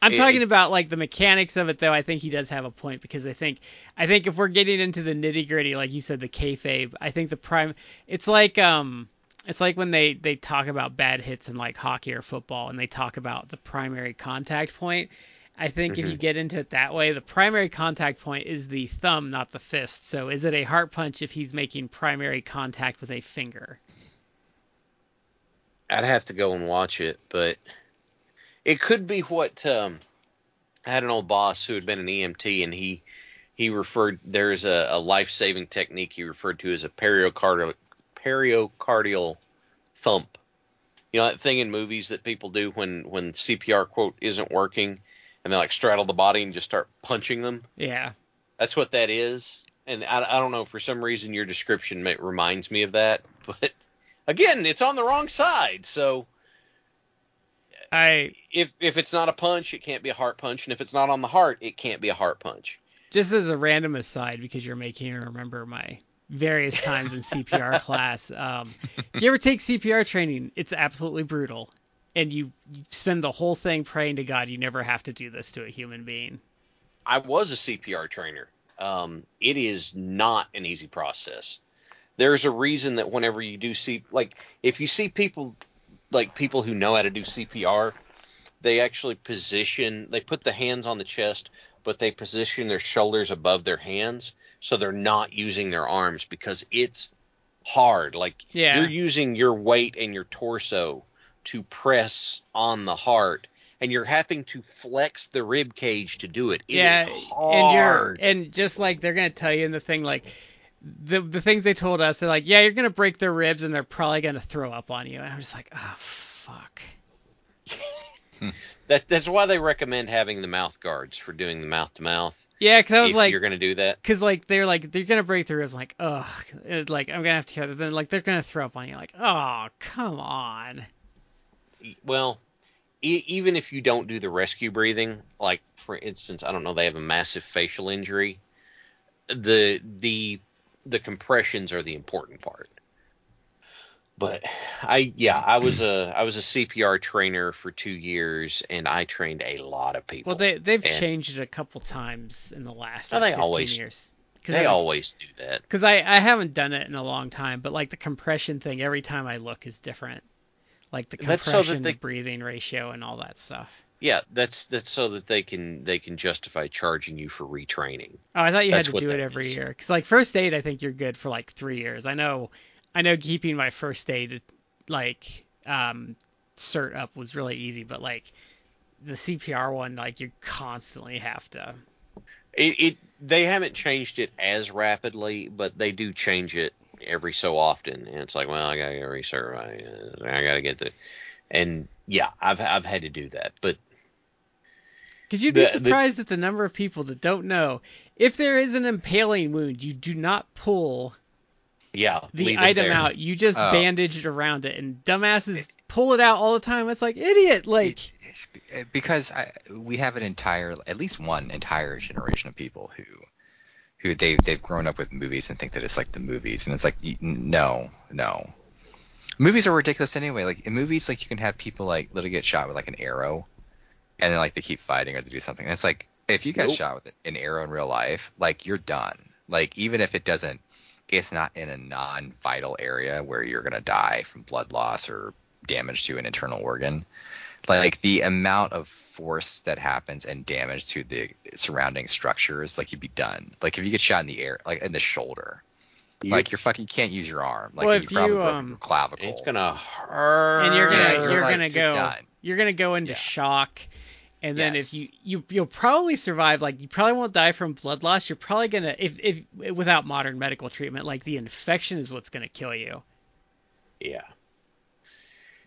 I'm It- talking about like the mechanics of it, though. I think he does have a point because I think, I think if we're getting into the nitty gritty, like you said, the kayfabe, I think the prime, it's like um, it's like when they they talk about bad hits in like hockey or football, and they talk about the primary contact point, I think if you Mhm. get into it that way, the primary contact point is the thumb, not the fist. So is it a heart punch if he's making primary contact with a finger? I'd have to go and watch it, but it could be what um, I had an old boss who had been an EMT, and he he referred there's a, a life saving technique he referred to as a periocardial periocardial thump. You know that thing in movies that people do when when CPR quote isn't working, and they like straddle the body and just start punching them. Yeah. That's what that is. And I, I don't know for some reason your description ma- reminds me of that, but again, it's on the wrong side. So I if if it's not a punch, it can't be a heart punch, and if it's not on the heart, it can't be a heart punch. just as a random aside because you're making me remember my various times in CPR class. Um, if you ever take CPR training, it's absolutely brutal, and you, you spend the whole thing praying to God you never have to do this to a human being. I was a CPR trainer. Um, it is not an easy process. There's a reason that whenever you do see, like, if you see people, like people who know how to do CPR, they actually position, they put the hands on the chest, but they position their shoulders above their hands so they're not using their arms because it's hard. Like, Yeah. you're using your weight and your torso to press on the heart. And you're having to flex the rib cage to do it. It is yeah, hard. and you're and just like they're gonna tell you in the thing like. The, the things they told us, they're like, yeah, you're gonna break their ribs and they're probably gonna throw up on you. And I'm just like, oh fuck. Hmm. That that's why they recommend having the mouth guards for doing the mouth to mouth. Yeah, because I was If like, you're gonna do that, Cause like they're like they're gonna break through. I was like, ugh, it- like I'm gonna have to. kill Then like they're gonna throw up on you. Like, oh come on. well, e- even if you don't do the rescue breathing, like for instance, I don't know, they have a massive facial injury. The the the compressions are the important part. But I yeah, I was a I was a CPR trainer for two years, and I trained a lot of people. Well, they they've And- changed it a couple times in the last Oh, like, they 15 always- years. they always do that. Because I I haven't done it in a long time, but like the compression thing, every time I look is different. Like the That's so compression they- to breathing ratio and all that stuff. Yeah, that's that's so that they can they can justify charging you for retraining. Oh, I thought you That's had to do it every year. Because like first aid, I think you're good for like three years. I know, I know keeping my first aid like um cert up was really easy, but like the CPR one, like you constantly have to. It, it they haven't changed it as rapidly, but they do change it every so often. And it's like, well, I gotta get recertified. I gotta get the, and yeah, I've I've had to do that. But Because you'd be The- the- surprised at the number of people that don't know if there is an impaling wound, you do not pull yeah, the leave it item there. out. You just Oh. bandage it around it, and dumbasses pull it out all the time. It's like idiot. Like It- because I, we have an entire, at least one entire generation of people who, who they they've grown up with movies and think that it's like the movies, and it's like no, no. Movies are ridiculous anyway. Like in movies, like you can have people like literally get shot with like an arrow, and then like they keep fighting or they do something. And it's like if you get Nope. shot with an arrow in real life, like you're done. Like even if it doesn't, it's not in a non-vital area where you're gonna die from blood loss or damage to an internal organ like the amount of force that happens and damage to the surrounding structures, like you'd be done. Like if you get shot in the air, like in the shoulder, You- like you're fucking can't use your arm. Like Well, you if probably you, broke um, your clavicle. it's gonna hurt. and you're gonna Yeah, you're, you're like, gonna you're go you're gonna go into Yeah. shock and then Yes. if you you you'll probably survive like you probably won't die from blood loss you're probably gonna if if without modern medical treatment like the infection is what's gonna kill you Yeah.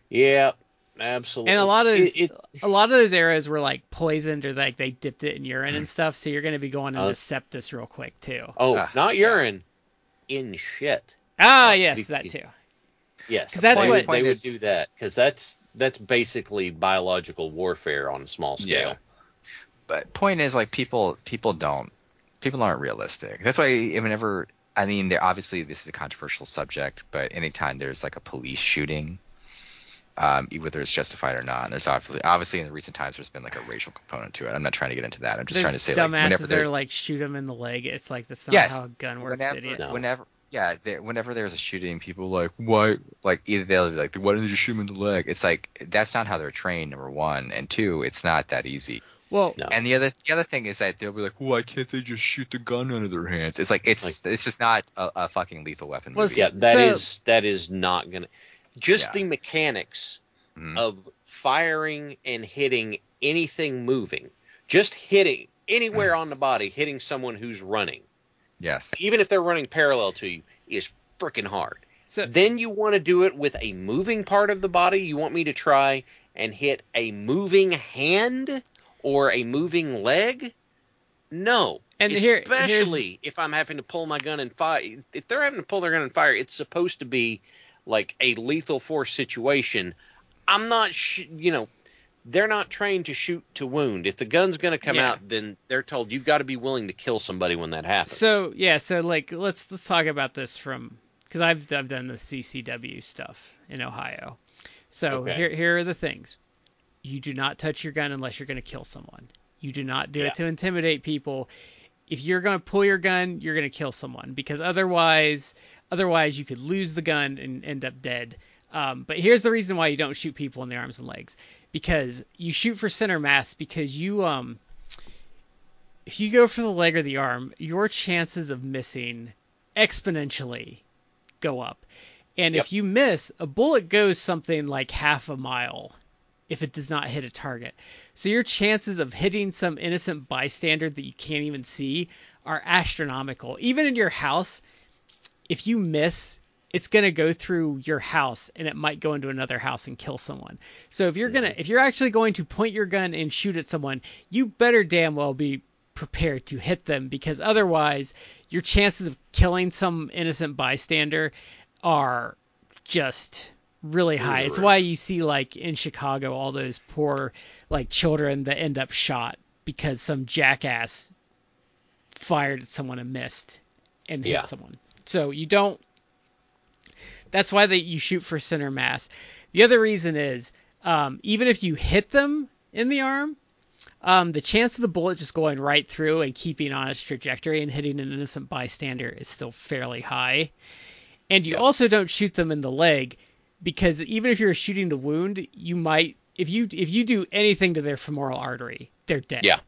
Yeah, absolutely. and a lot of It- those, it- a lot of those areas were like poisoned or like they dipped it in urine and stuff so you're gonna be going into Uh, sepsis real quick too oh, Ah, not yeah. urine, in shit. ah yes that too Yes, because that's they, what- would- they would do that because that's that's basically biological warfare on a small scale. Yeah. but point is like people people don't people aren't realistic. That's why whenever I mean there obviously this is a controversial subject, but anytime there's like a police shooting, um, whether it's justified or not, and there's obviously obviously in the recent times there's been like a racial component to it. I'm not trying to get into that. I'm just There's trying to say like dumbasses whenever that there are like shoot them in the leg it's like that's not Yes. how a gun works whenever, idiot No. whenever, yeah, there, whenever there's a shooting, people are like, why, like either they'll be like, why didn't you shoot him in the leg? It's like that's not how they're trained. Number one, and two, it's not that easy. Well, No. And the other the other thing is that they'll be like, why can't they just shoot the gun out of their hands? It's like it's like, it's just not a, a fucking lethal weapon Well, movie. Yeah, that is So- that is not gonna. Just Yeah. the mechanics Mhm. of firing and hitting anything moving, just hitting anywhere on the body, hitting someone who's running, Yes. even if they're running parallel to you, is freaking hard. so Then you want to do it with a moving part of the body. You want me to try and hit a moving hand or a moving leg? No. And here- Especially if I'm having to pull my gun and fire. If they're having to pull their gun and fire, it's supposed to be like a lethal force situation. I'm not, sh- you know, they're not trained to shoot to wound. If the gun's going to come Yeah. out, then they're told you've got to be willing to kill somebody when that happens. So yeah, so like let's let's talk about this from because I've I've done the CCW stuff in Ohio. So Okay. here here are the things: you do not touch your gun unless you're going to kill someone. You do not do Yeah. it to intimidate people. If you're going to pull your gun, you're going to kill someone because otherwise otherwise you could lose the gun and end up dead. Um, but here's the reason why you don't shoot people in the arms and legs because you shoot for center mass because you um if you go for the leg or the arm, your chances of missing exponentially go up. And Yep. if you miss, a bullet goes something like half a mile if it does not hit a target. So your chances of hitting some innocent bystander that you can't even see are astronomical. Even in your house, if you miss, it's going to go through your house and it might go into another house and kill someone. So if you're going to if you're actually going to point your gun and shoot at someone, you better damn well be prepared to hit them because otherwise your chances of killing some innocent bystander are just really high. It's why you see like in Chicago all those poor like children that end up shot because some jackass fired at someone and missed and hit someone. So you don't that's why they you shoot for center mass. The other reason is um, even if you hit them in the arm, um, the chance of the bullet just going right through and keeping on its trajectory and hitting an innocent bystander is still fairly high. And you also don't shoot them in the leg because even if you're shooting the wound, you might if you if you do anything to their femoral artery, they're dead. Yeah.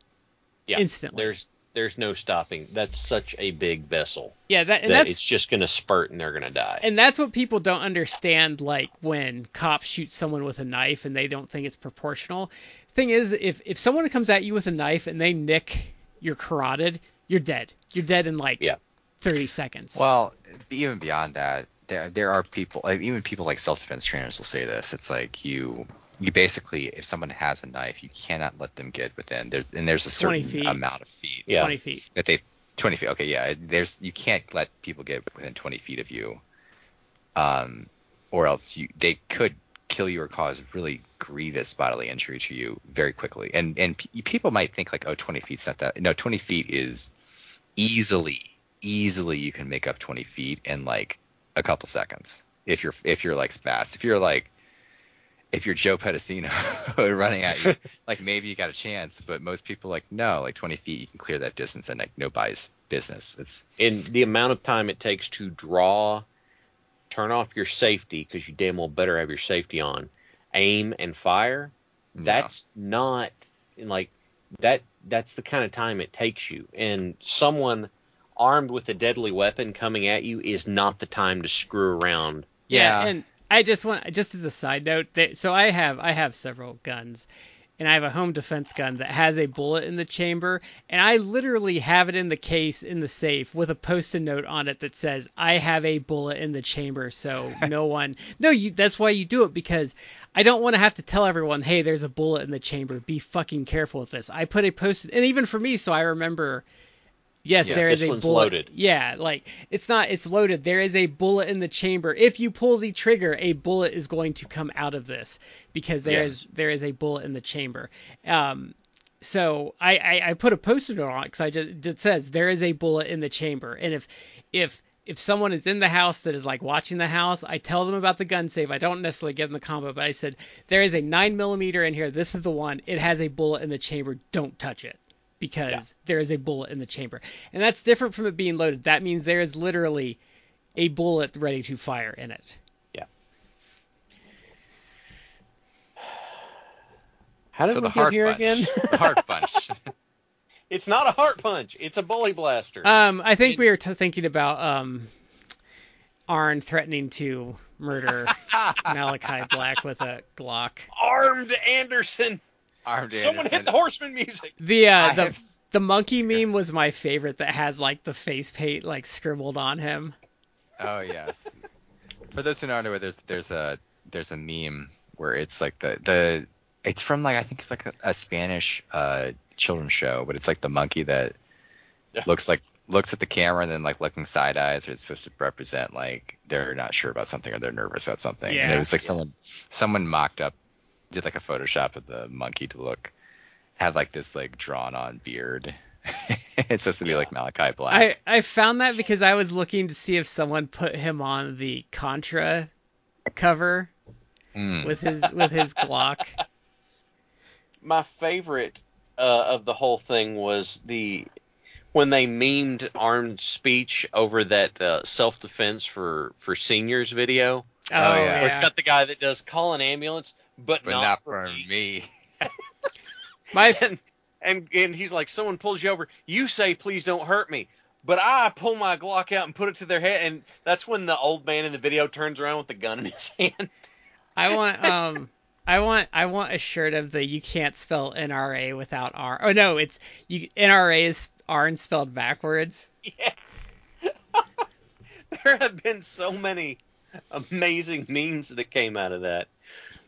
Yeah. Instantly. There's there's no stopping. That's such a big vessel yeah, that and that that's it's just going to spurt and they're going to die. and that's what people don't understand like when cops shoot someone with a knife and they don't think it's proportional thing is if if someone comes at you with a knife and they nick your carotid you're dead you're dead in like Yeah. 30 seconds Well, even beyond that, there there are people, like, even people like self defense trainers will say this. It's like you you basically, if someone has a knife, you cannot let them get within. There's and there's a certain feet. amount of feet Yeah. 20 feet that they 20 feet. Okay, yeah. There's you can't let people get within 20 feet of you, um, or else you they could kill you or cause really grievous bodily injury to you very quickly. And and p- people might think like, oh, 20 feet's not that. No, 20 feet is easily easily you can make up 20 feet in like a couple seconds if you're if you're like fast. If you're like if you're Joe Pedicino running at you, like maybe you got a chance, but most people like no, like 20 feet you can clear that distance and like nobody's business. It's and the amount of time it takes to draw, turn off your safety because you damn well better have your safety on, aim and fire. That's not in like that. That's the kind of time it takes you. And someone armed with a deadly weapon coming at you is not the time to screw around. yeah. and I just want just as a side note that so I have I have several guns and I have a home defense gun that has a bullet in the chamber and I literally have it in the case in the safe with a post-it note on it that says I have a bullet in the chamber so no one no you that's why you do it because I don't want to have to tell everyone hey there's a bullet in the chamber be fucking careful with this I put a post and even for me so I remember Yes, there is a bullet. loaded. Yeah, like it's not it's loaded. There is a bullet in the chamber. If you pull the trigger, a bullet is going to come out of this because there is Yes. there is a bullet in the chamber. Um so I, I, I put a post-it on it because I just it says there is a bullet in the chamber, and if if if someone is in the house that is like watching the house, I tell them about the gun safe. I don't necessarily give them the combo, but I said there is a nine millimeter in here. This is the one. It has a bullet in the chamber. Don't touch it because there is a bullet in the chamber, and that's different from it being loaded. That means there is literally a bullet ready to fire in it. Yeah. How did so we the get heart here punch. again? the heart punch. it's not a heart punch. It's a bully blaster. Um, I think we were t- thinking about um, Arn threatening to murder Malachi Black with a Glock. Armed Anderson. Armed Someone Anderson. hit the horseman music. The uh, the have the monkey meme was my favorite. That has like the face paint like scribbled on him. Oh yes. For those who don't know, there's there's a there's a meme where it's like the the it's from like I think it's like a, a Spanish uh children's show, but it's like the monkey that Yeah. looks like looks at the camera and then like looking side eyes, or it's supposed to represent like they're not sure about something or they're nervous about something. Yeah. And Yeah. it was like someone someone mocked up did like a Photoshop of the monkey to look had like this like drawn on beard. it's supposed to be like Malachi Black. I I found that because I was looking to see if someone put him on the Contra cover Mm. with his with his Glock. My favorite uh, of the whole thing was the when they memed armed speech over that uh, self defense for for seniors video. Oh, yeah. Where it's got the guy that does call an ambulance, but, but not, not for for me. me. My and, and and he's like, someone pulls you over, you say, please don't hurt me. But I pull my Glock out and put it to their head, and that's when the old man in the video turns around with the gun in his hand. I want um I want I want a shirt of the you can't spell NRA without R. Oh no, it's you NRA is R and spelled backwards. Yeah. there have been so many amazing memes that came out of that.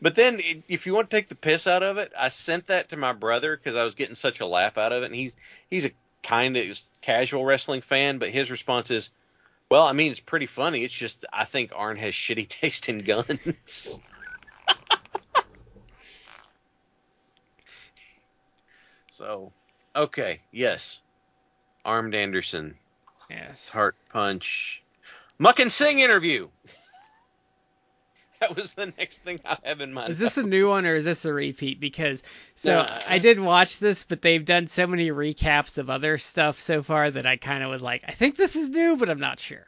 But then, if you want to take the piss out of it, I sent that to my brother because I was getting such a laugh out of it, and he's he's a kind of casual wrestling fan, but his response is, "Well, I mean, it's pretty funny. It's just I think Arn has shitty taste in guns." so, okay, yes, Armed Anderson, Yes. heart punch, Makhan Singh interview. That was the next thing I have in mind. Is this a new one or is this a repeat? Because so No, I- did watch this, but they've done so many recaps of other stuff so far that I kind of was like, I think this is new, but I'm not sure.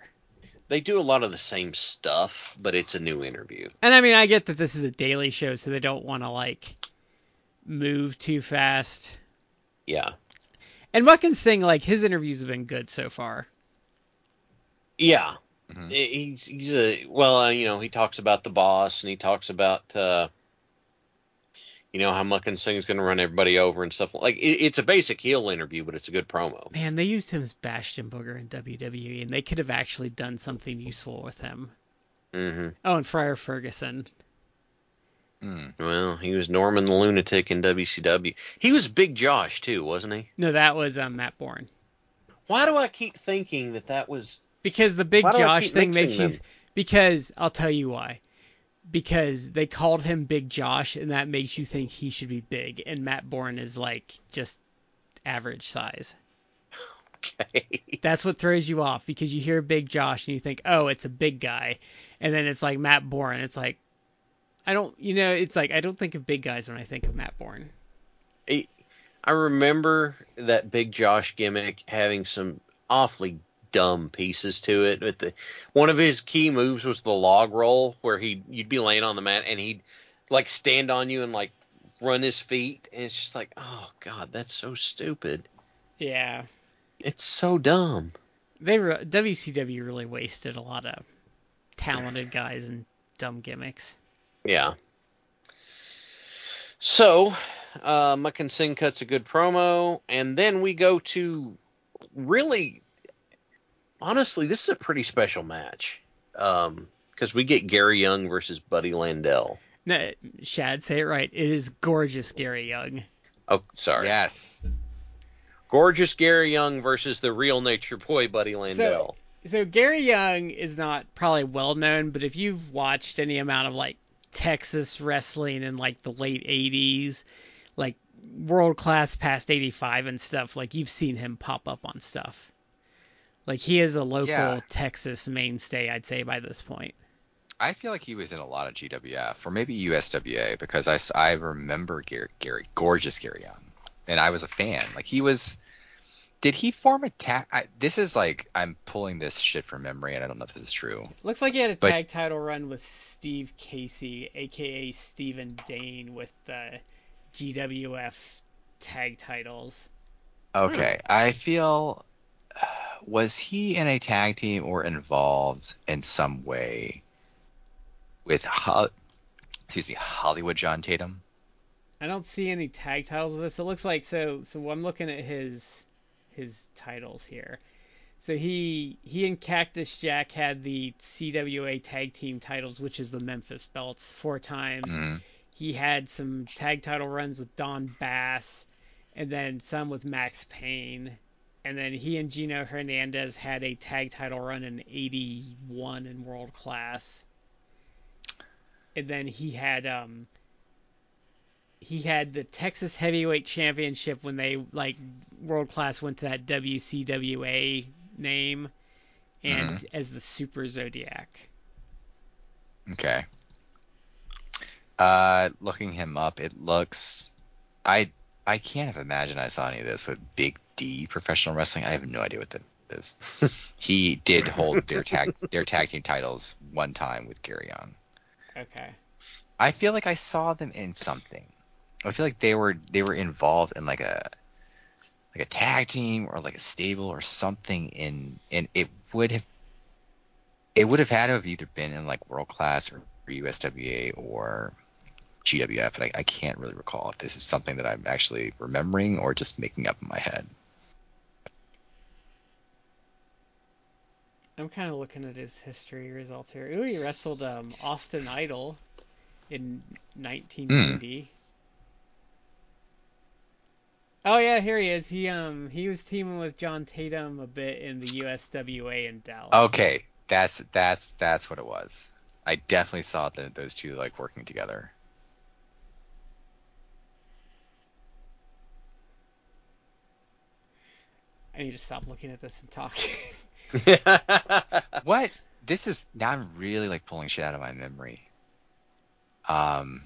They do a lot of the same stuff, but it's a new interview. And I mean, I get that this is a daily show, so they don't want to like move too fast. Yeah. And Makhan Singh, like his interviews have been good so far. Yeah. Mhm. He's he's a well, uh, you know, he talks about the boss and he talks about uh you know how Makhan Singh's going to run everybody over and stuff. Like it, it's a basic heel interview, but it's a good promo. Man, they used him as Bastion Booger in WWE, and they could have actually done something useful with him. hmm Oh, and Friar Ferguson. Mm. Well, he was Norman the Lunatic in WCW. He was Big Josh too, wasn't he? No, that was um, Matt Bourne. Why do I keep thinking that that was? Because the Big Why Josh thing makes you. them? Because I'll tell you why. Because they called him Big Josh, and that makes you think he should be big, and Matt Bourne is like just average size. Okay. That's what throws you off because you hear Big Josh and you think, oh, it's a big guy, and then it's like Matt Bourne. It's like, I don't, you know, it's like I don't think of big guys when I think of Matt Bourne. I remember that Big Josh gimmick having some awfully dumb pieces to it. But the one of his key moves was the log roll, where he you'd be laying on the mat and he'd like stand on you and like run his feet, and it's just like, oh god, that's so stupid. Yeah, It's so dumb. they re- WCW really wasted a lot of talented guys and dumb gimmicks. Yeah. So, uh, Makhan Singh cuts a good promo, and then we go to really, honestly, this is a pretty special match. Um, because we get Gary Young versus Buddy Landell. No, Shad, say it right. It is gorgeous, Gary Young. Oh, sorry. Yes. Gorgeous Gary Young versus the real Nature Boy Buddy Landell. So Gary Young is not probably well known, but if you've watched any amount of like Texas wrestling in like the late 80s, like world class past 85 and stuff, like you've seen him pop up on stuff. Like he is a local Yeah. Texas mainstay, I'd say by this point. I feel like he was in a lot of GWF or maybe USWA because I, I remember Gary, Gary, gorgeous Gary Young, and I was a fan. Like he was. Did he form a tag? I, this is like I'm pulling this shit from memory, and I don't know if this is true. Looks like he had a But- tag title run with Steve Casey, aka Stephen Dane, with the GWF tag titles. Okay, I feel was he in a tag team or involved in some way with Ho- excuse me Hollywood John Tatum? I don't see any tag titles with this. It looks like so. So I'm looking at his his titles here. So he he and Cactus Jack had the CWA tag team titles, which is the Memphis belts, four times. Mhm. He had some tag title runs with Don Bass, and then some with Max Payne. And then he and Gino Hernandez had a tag title run in '81 in World Class. And then he had um he had the Texas Heavyweight Championship when they like World Class went to that WCWA name and as the Super Zodiac. Okay. Uh, looking him up, it looks. I I can't have imagined I saw any of this, but Big D professional wrestling. I have no idea what that is. he did hold their tag their tag team titles one time with Gary Young. Okay. I feel like I saw them in something. I feel like they were they were involved in like a like a tag team or like a stable or something in and it would have it would have had to have either been in like world class or USWA or GWF, but I, I can't really recall if this is something that I'm actually remembering or just making up in my head. I'm kind of looking at his history results here. Ooh, he wrestled um, Austin Idol in 1990. Oh yeah, here he is. He um he was teaming with John Tatum a bit in the USWA in Dallas. Okay, that's that's that's what it was. I definitely saw the, those two like working together. I need to stop looking at this and talk. What? This is now I'm really like pulling shit out of my memory. Um,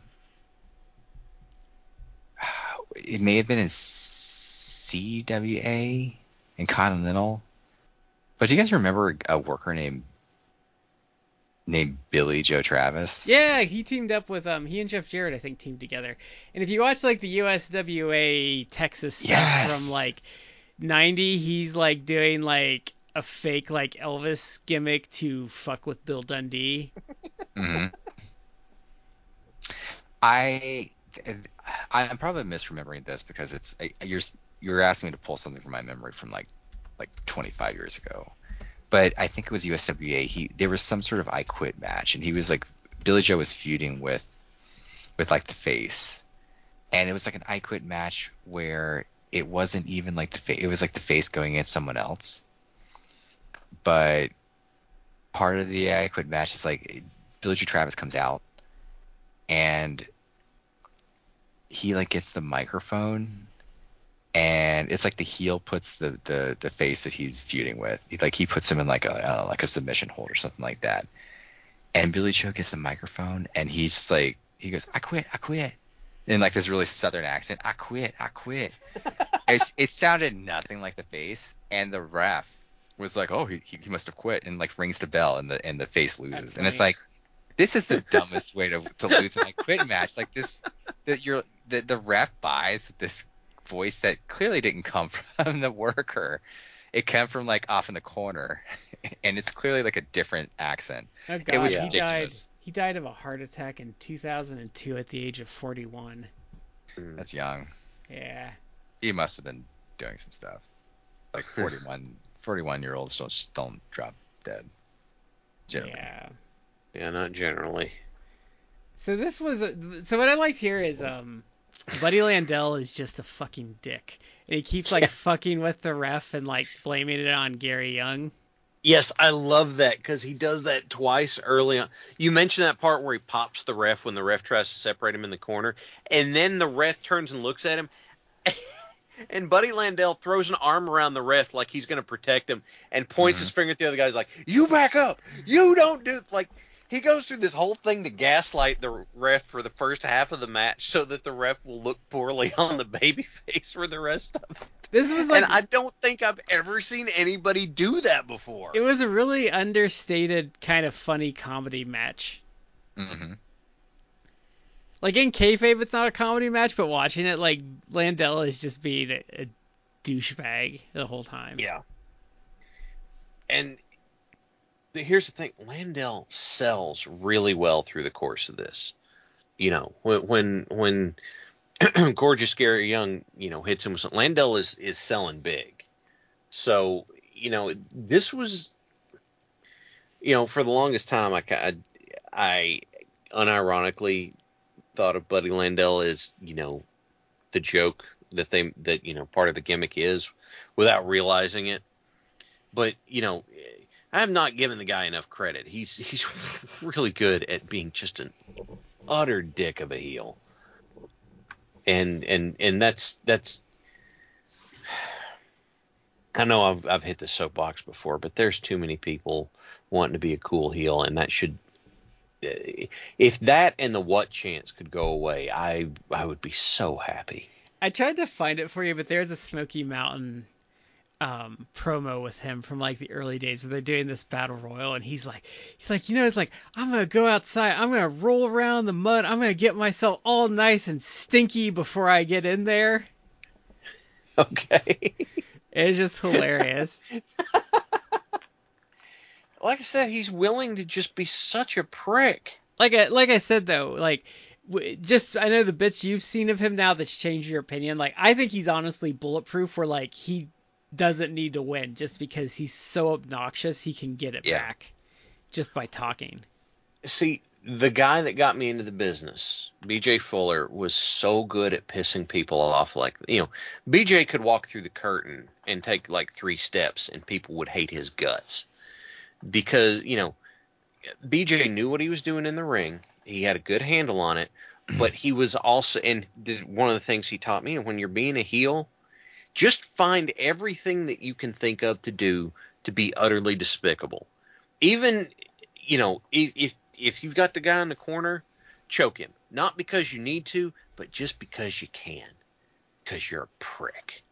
it may have been in CWA in Continental. But do you guys remember a worker named named Billy Joe Travis? yeah, he teamed up with um he and Jeff Jarrett I think teamed together. And if you watch like the USWA Texas stuff Yes. from like 90, he's like doing like a fake like Elvis gimmick to fuck with Bill Dundee. hmm I I'm probably misremembering this because it's you're you're asking me to pull something from my memory from like like 25 years ago. But I think it was USWA. He there was some sort of I quit match and he was like Billy Joe was feuding with with like the face. And it was like an I quit match where it wasn't even like the fa- it was like the face going against someone else. But part of the I quit match is like Billy Joe Travis comes out and he like gets the microphone and it's like the heel puts the the, the face that he's feuding with. He, like he puts him in like a know, like a submission hold or something like that. And Billy Joe gets the microphone and he's just like he goes I quit I quit. In like this really southern accent I quit I quit. It sounded nothing like the face and the ref was like oh he, he must have quit and like rings the bell and the and the face loses That's and it's like this is the dumbest way to, to lose an I quit match. Like this, that you're the the ref buys this voice that clearly didn't come from the worker. It came from like off in the corner, and it's clearly like a different accent. Oh god, was he died he died of a heart attack in 2002 at the age of 41. Mm. That's young. Yeah. He must have been doing some stuff. Like 41, 41 year olds don't don't drop dead. Generally. Yeah. yeah, not generally. So this was a, so what I liked here is um Buddy Landell is just a fucking dick. And he keeps like fucking with the ref and like blaming it on Gary Young. Yes, I love that because he does that twice early on. You mentioned that part where he pops the ref when the ref tries to separate him in the corner, and then the ref turns and looks at him, and Buddy Landell throws an arm around the ref like he's going to protect him, and points his finger at the other guy's like, "You back up! You don't do like." He goes through this whole thing to gaslight the ref for the first half of the match so that the ref will look poorly on the babyface for the rest of it. This was like and I don't think I've ever seen anybody do that before. it was a really understated kind of funny comedy match. hmm Like in kayfabe, it's not a comedy match, but watching it, like Landell is just being a, a douchebag the whole time. Yeah. And the, here's the thing: Landell sells really well through the course of this. You know, when when when gorgeous Gary Young, you know, hits him with something, Landell is is selling big. So you know, this was, you know, for the longest time, I I, I unironically thought of Buddy Landell as you know the joke that they that you know part of the gimmick is without realizing it. But you know, I have not given the guy enough credit. He's he's really good at being just an utter dick of a heel. And and and that's that's I know I've I've hit the soapbox before, but there's too many people wanting to be a cool heel, and that should if that and the what chance could go away, I I would be so happy. I tried to find it for you, but there's a Smoky Mountain um, promo with him from like the early days where they're doing this battle royal, and he's like, he's like, you know, it's like I'm gonna go outside, I'm gonna roll around the mud, I'm gonna get myself all nice and stinky before I get in there. Okay. it's just hilarious. like I said, he's willing to just be such a prick. Like I like I said though, like just I know the bits you've seen of him now that's changed your opinion. Like I think he's honestly bulletproof. Where like he doesn't need to win just because he's so obnoxious, he can get it Yeah. back just by talking. See, the guy that got me into the business, BJ Fuller, was so good at pissing people off. Like, you know, BJ could walk through the curtain and take like three steps and people would hate his guts. Because, you know, BJ knew what he was doing in the ring. He had a good handle on it, but he was also, and one of the things he taught me, when you're being a heel, just find everything that you can think of to do to be utterly despicable. Even, you know, if if you've got the guy in the corner, choke him. Not because you need to, but just because you can. Because you're a prick.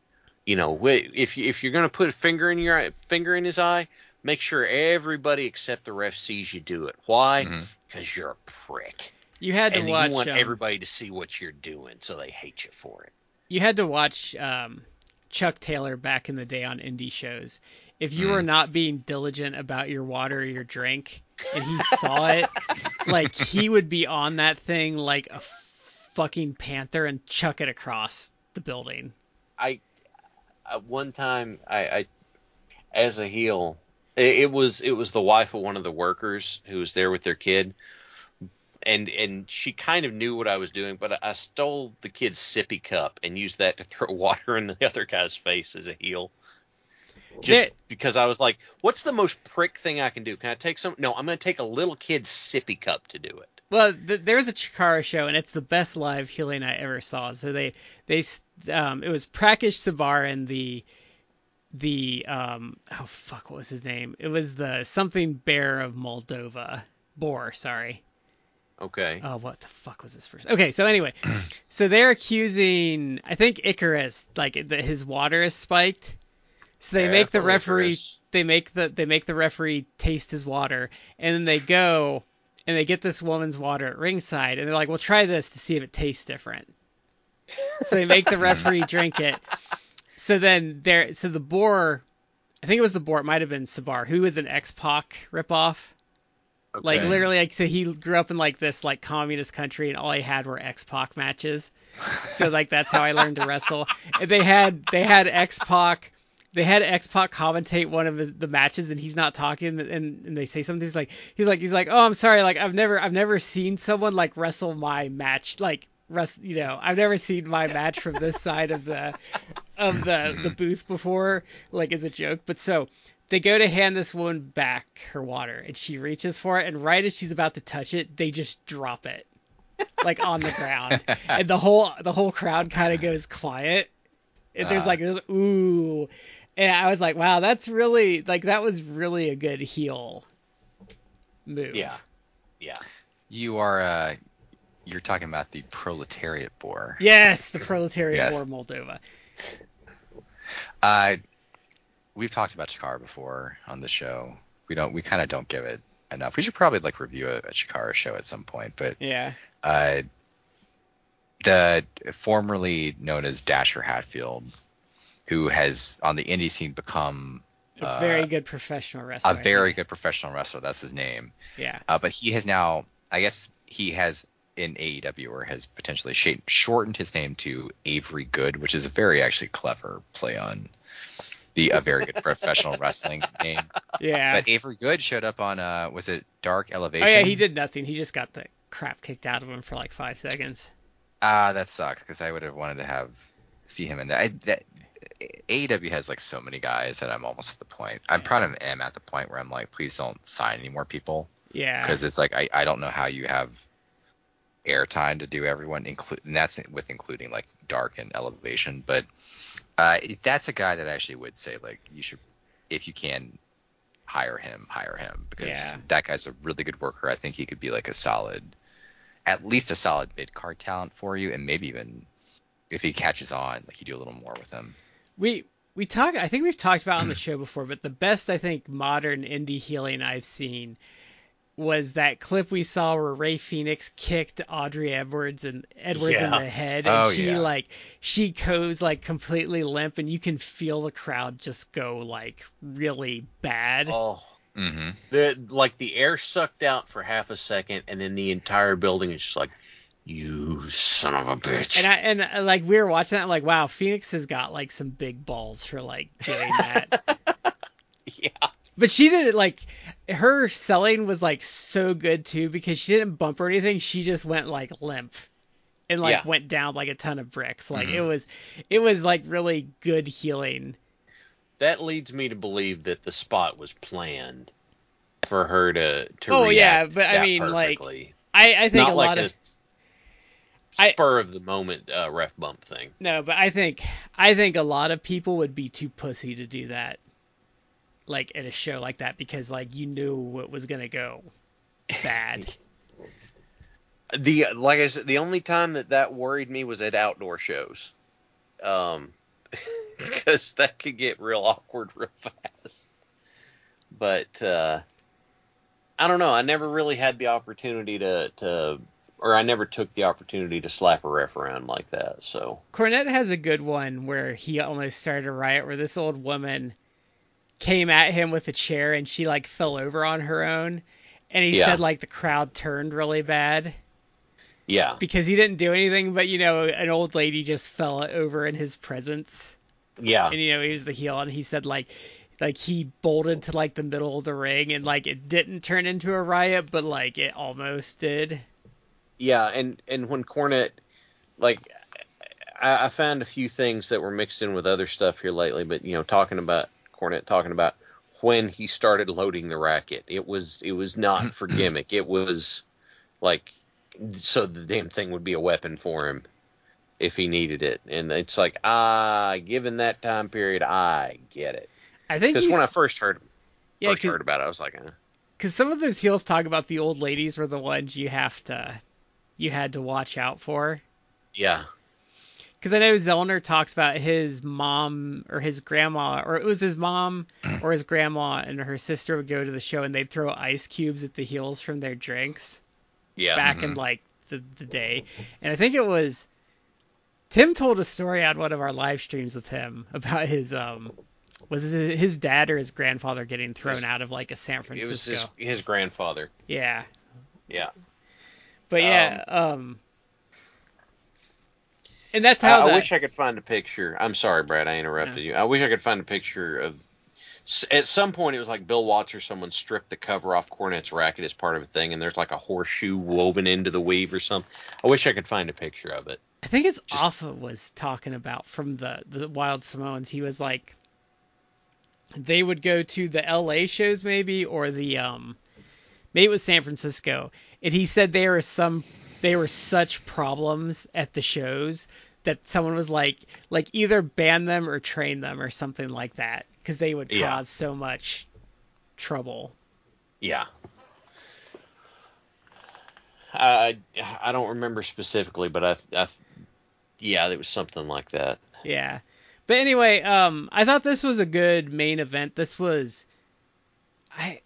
You know, if if you're gonna put a finger in your eye- finger in his eye, make sure everybody except the ref sees you do it. Why? Because you're a prick, You had to and watch. you want um, everybody to see what you're doing, so they hate you for it. you had to watch um, Chuck Taylor back in the day on indie shows. If you Hmm. were not being diligent about your water or your drink, and he saw it, like he would be on that thing like a fucking panther and chuck it across the building. I at one time I, I as a heel it, it was it was the wife of one of the workers who was there with their kid. And and she kind of knew what I was doing but I stole the kid's sippy cup and used that to throw water in the other guy's face as a heel. Just There- because I was like what's the most prick thing I can do? Can I take some no I'm going to take a little kid's sippy cup to do it. Well, th- there's a Chikara show, and it's the best live healing I ever saw. So they they um it was Prakesh Savaran the the um oh fuck what was his name? It was the something bear of Moldova. Boar, sorry. okay Oh, what the fuck was his first? Okay, so anyway, so they're accusing I think Icarus like that his water is spiked. So they make the referee Icarus. they make the they make the referee taste his water and then they go and they get this woman's water at ringside and they're like, "Well, try this to see if it tastes different." so they make the referee drink it. So then there so the boar I think it was the boar, it might have been Sabar, who was an X-Pac ripoff. Like literally, like so he grew up in like this like communist country, and all he had were X Pac matches. so like that's how I learned to wrestle. And they had they had X Pac, they had X Pac commentate one of the, the matches, and he's not talking, and, and they say something. He's like he's like he's like oh I'm sorry, like I've never I've never seen someone like wrestle my match like rest you know I've never seen my match from this side of the of the the booth before like as a joke. But so they go to hand this woman back her water and she reaches for it and right as she's about to touch it they just drop it like on the ground. And the whole the whole crowd kind of goes quiet. And there's Ah. like this ooh. And i was like wow that's really like that was really a good heel move. Yeah. Yeah. You are uh, you're talking about the proletariat boar. yes the proletariat Yes. war moldova Uh, we've talked about Chikara before on the show. We don't. We kind of don't give it enough. We should probably like review a, a Chikara show at some point. But yeah uh, the formerly known as Dasher Hatfield, who has on the indie scene become A uh, very good professional wrestler. A very good professional wrestler. That's his name. Yeah. Uh, but he has now, I guess he has in AEW or has potentially sh- shortened his name to Avery Good, which is a very actually clever play on the a very good professional wrestling name. Yeah. But Avery Good showed up on uh was it Dark Elevation? oh yeah, he did nothing. He just got the crap kicked out of him for like five seconds. Ah, that sucks because I would have wanted to have see him in that. I, that AEW has like so many guys that I'm almost at the point. I'm proud of am at the point where I'm like, please don't sign any more people Yeah. because it's like I, I don't know how you have airtime to do everyone, include and that's with including like Dark and Elevation. But uh, that's a guy that I actually would say like you should, if you can, hire him, hire him because Yeah. that guy's a really good worker. I think he could be like a solid, at least a solid mid card talent for you, and maybe even if he catches on, like you do a little more with him. we we talk I think we've talked about on the show before, but the best I think modern indie healing I've seen was that clip we saw where Ray Phoenix kicked Audrey Edwards and Edwards in the head and Oh, she yeah. like she goes like completely limp and you can feel the crowd just go like really bad. Oh, Mm-hmm. the like the air sucked out for half a second, and then the entire building is just like, you son of a bitch. And I and uh, like we were watching that like wow Phoenix has got like some big balls for like doing that. yeah. But she did it like her selling was like so good too because she didn't bump or anything. She just went like limp and like Yeah. went down like a ton of bricks. Like Mhm. it was it was like really good healing. That leads me to believe that the spot was planned for her to to Oh, yeah, but I mean, like. I I think not a like lot a of I- spur of the moment uh, ref bump thing. no, but I think I think a lot of people would be too pussy to do that. Like at a show like that because like you knew what was gonna go bad. The like I said, the only time that that worried me was at outdoor shows, um, because that could get real awkward real fast. But uh, I don't know. I never really had the opportunity to to, or I never took the opportunity to slap a ref around like that. So Cornette has a good one where he almost started a riot where this old woman came at him with a chair and she like fell over on her own and he Yeah. said like the crowd turned really bad yeah, because he didn't do anything but you know an old lady just fell over in his presence yeah, and you know he was the heel and he said like like he bolted to like the middle of the ring and like it didn't turn into a riot but like it almost did yeah. And and when Cornette, like, I, I found a few things that were mixed in with other stuff here lately. But you know, talking about Cornette, talking about when he started loading the racket, it was it was not for gimmick. It was like so the damn thing would be a weapon for him if he needed it. And it's like ah, given that time period, I get it. I think Because when I first heard yeah first heard about it, I was like, eh. because some of those heels talk about the old ladies were the ones you have to you had to watch out for yeah, because i know zellner talks about his mom or his grandma or it was his mom or his grandma and her sister would go to the show and they'd throw ice cubes at the heels from their drinks yeah, back in like the, the day and i think it was tim told a story on one of our live streams with him about his um was his, his dad or his grandfather getting thrown His- out of like a san Francisco. It was his his grandfather. yeah Yeah. But yeah, um, and that's how I, I wish I could find a picture. I'm sorry, Brad. I interrupted you. I wish I could find a picture of. At some point, it was like Bill Watts or someone stripped the cover off Cornette's racket as part of a thing, and there's like a horseshoe woven into the weave or something. I wish I could find a picture of it. I think it's just- Afa was talking about from the the Wild Samoans. He was like, they would go to the L.A. shows maybe or the um, maybe it was San Francisco, and he said there were some there were such problems at the shows that someone was like like either ban them or train them or something like that because they would Yeah. cause so much trouble. Yeah. I I don't remember specifically, but I, I yeah, it was something like that. Yeah. But anyway, um, I thought this was a good main event. This was, I,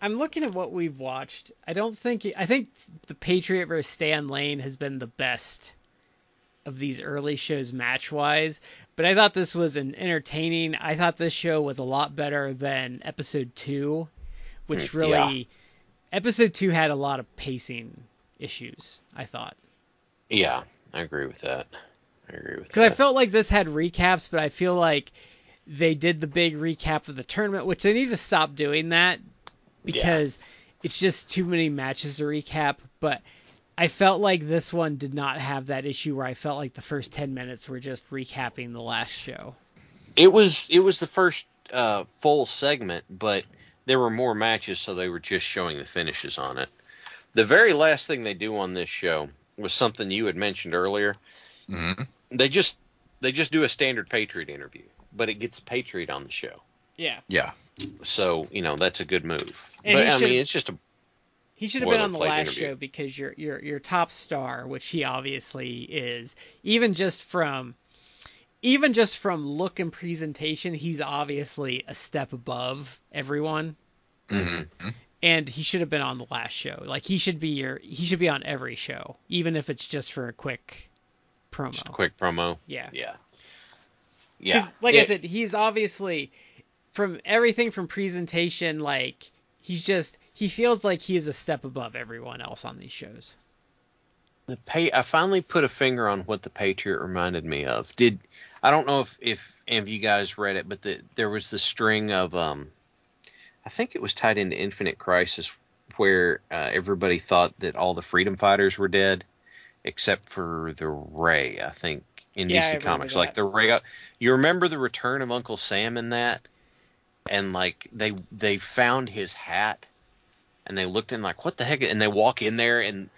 I'm looking at what we've watched. I don't think I think the Patriot versus Stan Lane has been the best of these early shows match wise, but I thought this was an entertaining. I thought this show was a lot better than episode two, which Hmm, really yeah. episode two had a lot of pacing issues. I thought Yeah, I agree with that. I agree with that. because I felt like this had recaps, but I feel like they did the big recap of the tournament, which they need to stop doing that because it's just too many matches to recap. But I felt like this one did not have that issue where I felt like the first 10 minutes were just recapping the last show. It was it was the first uh, full segment, but there were more matches, so they were just showing the finishes on it. The very last thing they do on this show was something you had mentioned earlier. hmm They just they just do a standard Patriot interview, but it gets Patriot on the show. Yeah. Yeah. So you know that's a good move. And but I mean, it's just a He should have been on the last interview. show because your your your top star, which he obviously is, even just from even just from look and presentation, he's obviously a step above everyone. Mm-hmm. and he should have been on the last show. Like he should be your he should be on every show, even if it's just for a quick promo. just a quick promo. Yeah. Yeah. 'Cause, Yeah. Like I said, he's obviously from everything from presentation, like he's just he feels like he is a step above everyone else on these shows. The pay. I finally put a finger on what the Patriot reminded me of. Did I don't know if if any of you guys read it, but the, there was the string of um, I think it was tied into Infinite Crisis, where uh, everybody thought that all the Freedom Fighters were dead, except for the Ray. I think in Yeah, DC Comics, like the Ray. You remember the return of Uncle Sam in that, and like they they found his hat, and they looked in like what the heck, and they walk in there and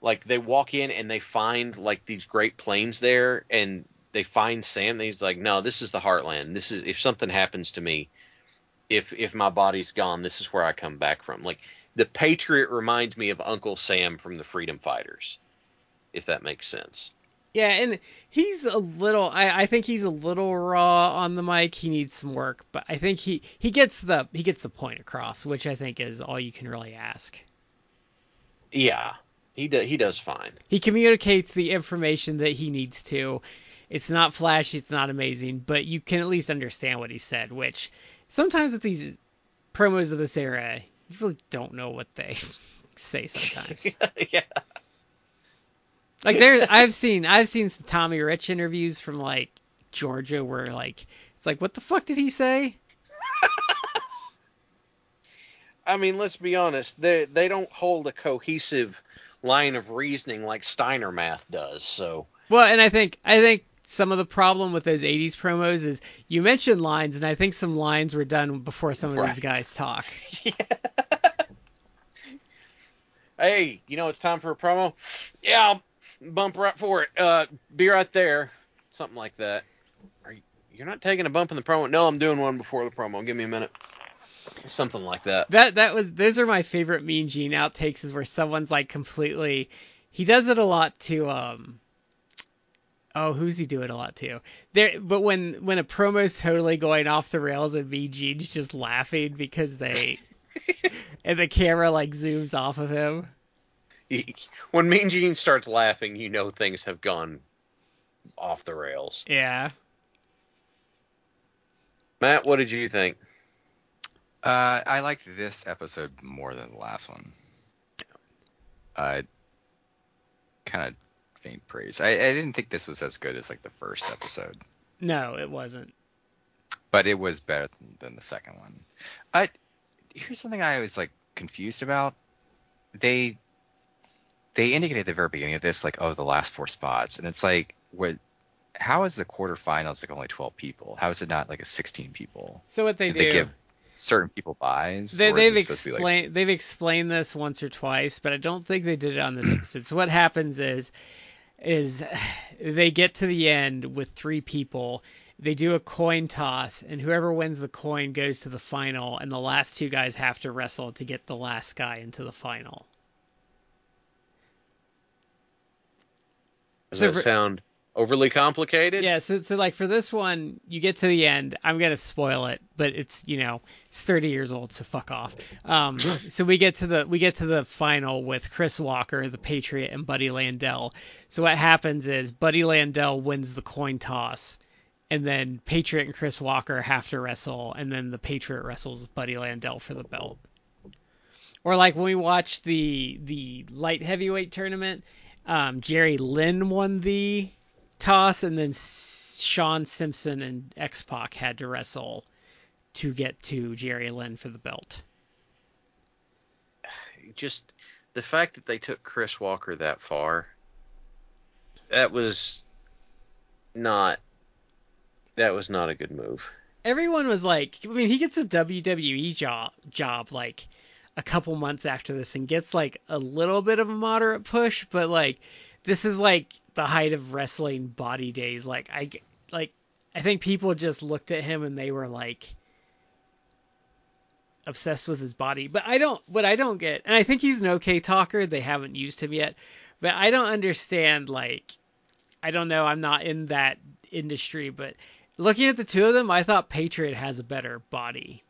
like they walk in and they find like these great plains there and they find Sam and he's like, No, this is the heartland. This is if something happens to me, if if my body's gone, this is where I come back from. Like the Patriot reminds me of Uncle Sam from the Freedom Fighters, if that makes sense. Yeah, and he's a little I, I think he's a little raw on the mic. He needs some work, but I think he he gets the he gets the point across, which I think is all you can really ask. Yeah. He does he does fine. He communicates the information that he needs to. It's not flashy, it's not amazing, but you can at least understand what he said, which sometimes with these promos of this era, you really don't know what they say sometimes. yeah. Like there I've seen I've seen some Tommy Rich interviews from like Georgia where like it's like what the fuck did he say? I mean, let's be honest. They they don't hold a cohesive line of reasoning like Steiner math does. So Well, and I think I think some of the problem with those 80s promos is you mentioned lines and I think some lines were done before some of Right. these guys talk. yeah. hey, you know it's time for a promo. Yeah, I'll bump right for it. Uh, be right there. Something like that. Are you? You're not taking a bump in the promo? No, I'm doing one before the promo. Give me a minute. Something like that. That that was those are my favorite Mean Gene outtakes is where someone's like completely he does it a lot to um oh who's he do it a lot to there but when when a promo's totally going off the rails and Mean Gene's just laughing because they and the camera like zooms off of him When Mean Gene starts laughing, you know things have gone off the rails. yeah Matt, what did you think? Uh, I liked this episode more than the last one. I kind of faint praise. I, I didn't think this was as good as like the first episode, no it wasn't but it was better than the second one. I here's something I was like confused about. They they indicated at the very beginning of this like oh the last four spots, and it's like what how is the quarterfinals like only 12 people? How is it not like a 16 people? so what they Did do they give certain people buys? They, or is they've it supposed to be, like, explained they've explained this once or twice, but I don't think they did it on this episode. so what happens is is they get to the end with three people. They do a coin toss, and whoever wins the coin goes to the final, and the last two guys have to wrestle to get the last guy into the final. Does So that for- sound Overly complicated? Yeah, so, so like for this one, you get to the end. I'm gonna spoil it, but it's you know it's 30 years old, so fuck off. Um, so we get to the we get to the final with Chris Walker, the Patriot, and Buddy Landel. So what happens is Buddy Landel wins the coin toss, and then Patriot and Chris Walker have to wrestle, and then the Patriot wrestles Buddy Landel for the belt. Or like when we watched the the light heavyweight tournament, um, Jerry Lynn won the toss, and then Sean Simpson and X Pac had to wrestle to get to Jerry Lynn for the belt. Just the fact that they took Chris Walker that far, that was not that was not a good move. Everyone was like, I mean, he gets a WWE job job like a couple months after this and gets like a little bit of a moderate push, but like this is like the height of wrestling body days. Like I like I think people just looked at him and they were like obsessed with his body. But I don't what I don't get and I think he's an okay talker. They haven't used him yet. But I don't understand like I don't know, I'm not in that industry, but looking at the two of them, I thought Patriot has a better body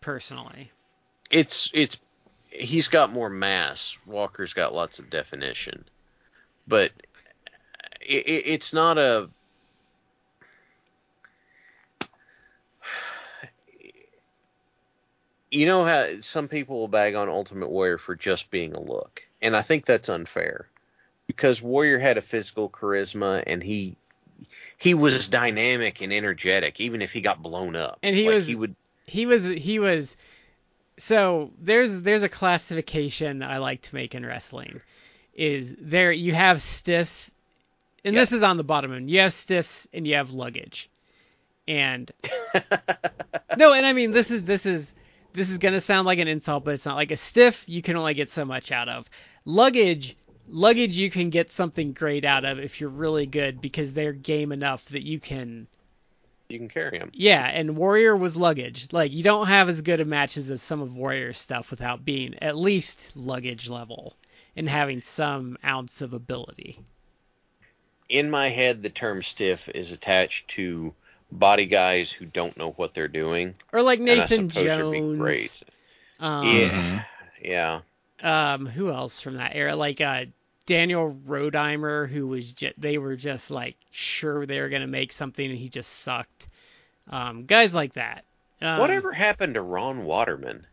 personally. It's it's he's got more mass. Walker's got lots of definition. But it, it, it's not a you know how some people will bag on Ultimate Warrior for just being a look, and I think that's unfair because Warrior had a physical charisma and he he was dynamic and energetic, even if he got blown up. And he Like, was he would he was he was so there's there's a classification I like to make in wrestling is there you have stiffs and Yeah. this is on the bottom end. You have stiffs and you have luggage. And no, and I mean this is this is this is gonna sound like an insult, but it's not like a stiff you can only get so much out of. Luggage luggage you can get something great out of if you're really good because they're game enough that you can you can carry him. yeah, and Warrior was luggage. Like you don't have as good of matches as some of Warrior's stuff without being at least luggage level and having some ounce of ability. in my head, the term stiff is attached to body guys who don't know what they're doing. Or like and I Nathan suppose it'd Jones. great. Um, Yeah. Yeah. Um, who else from that era? Like uh, Daniel Rodimer, who was just they were just like sure they were gonna make something and he just sucked. Um, guys like that. Um, Whatever happened to Ron Waterman?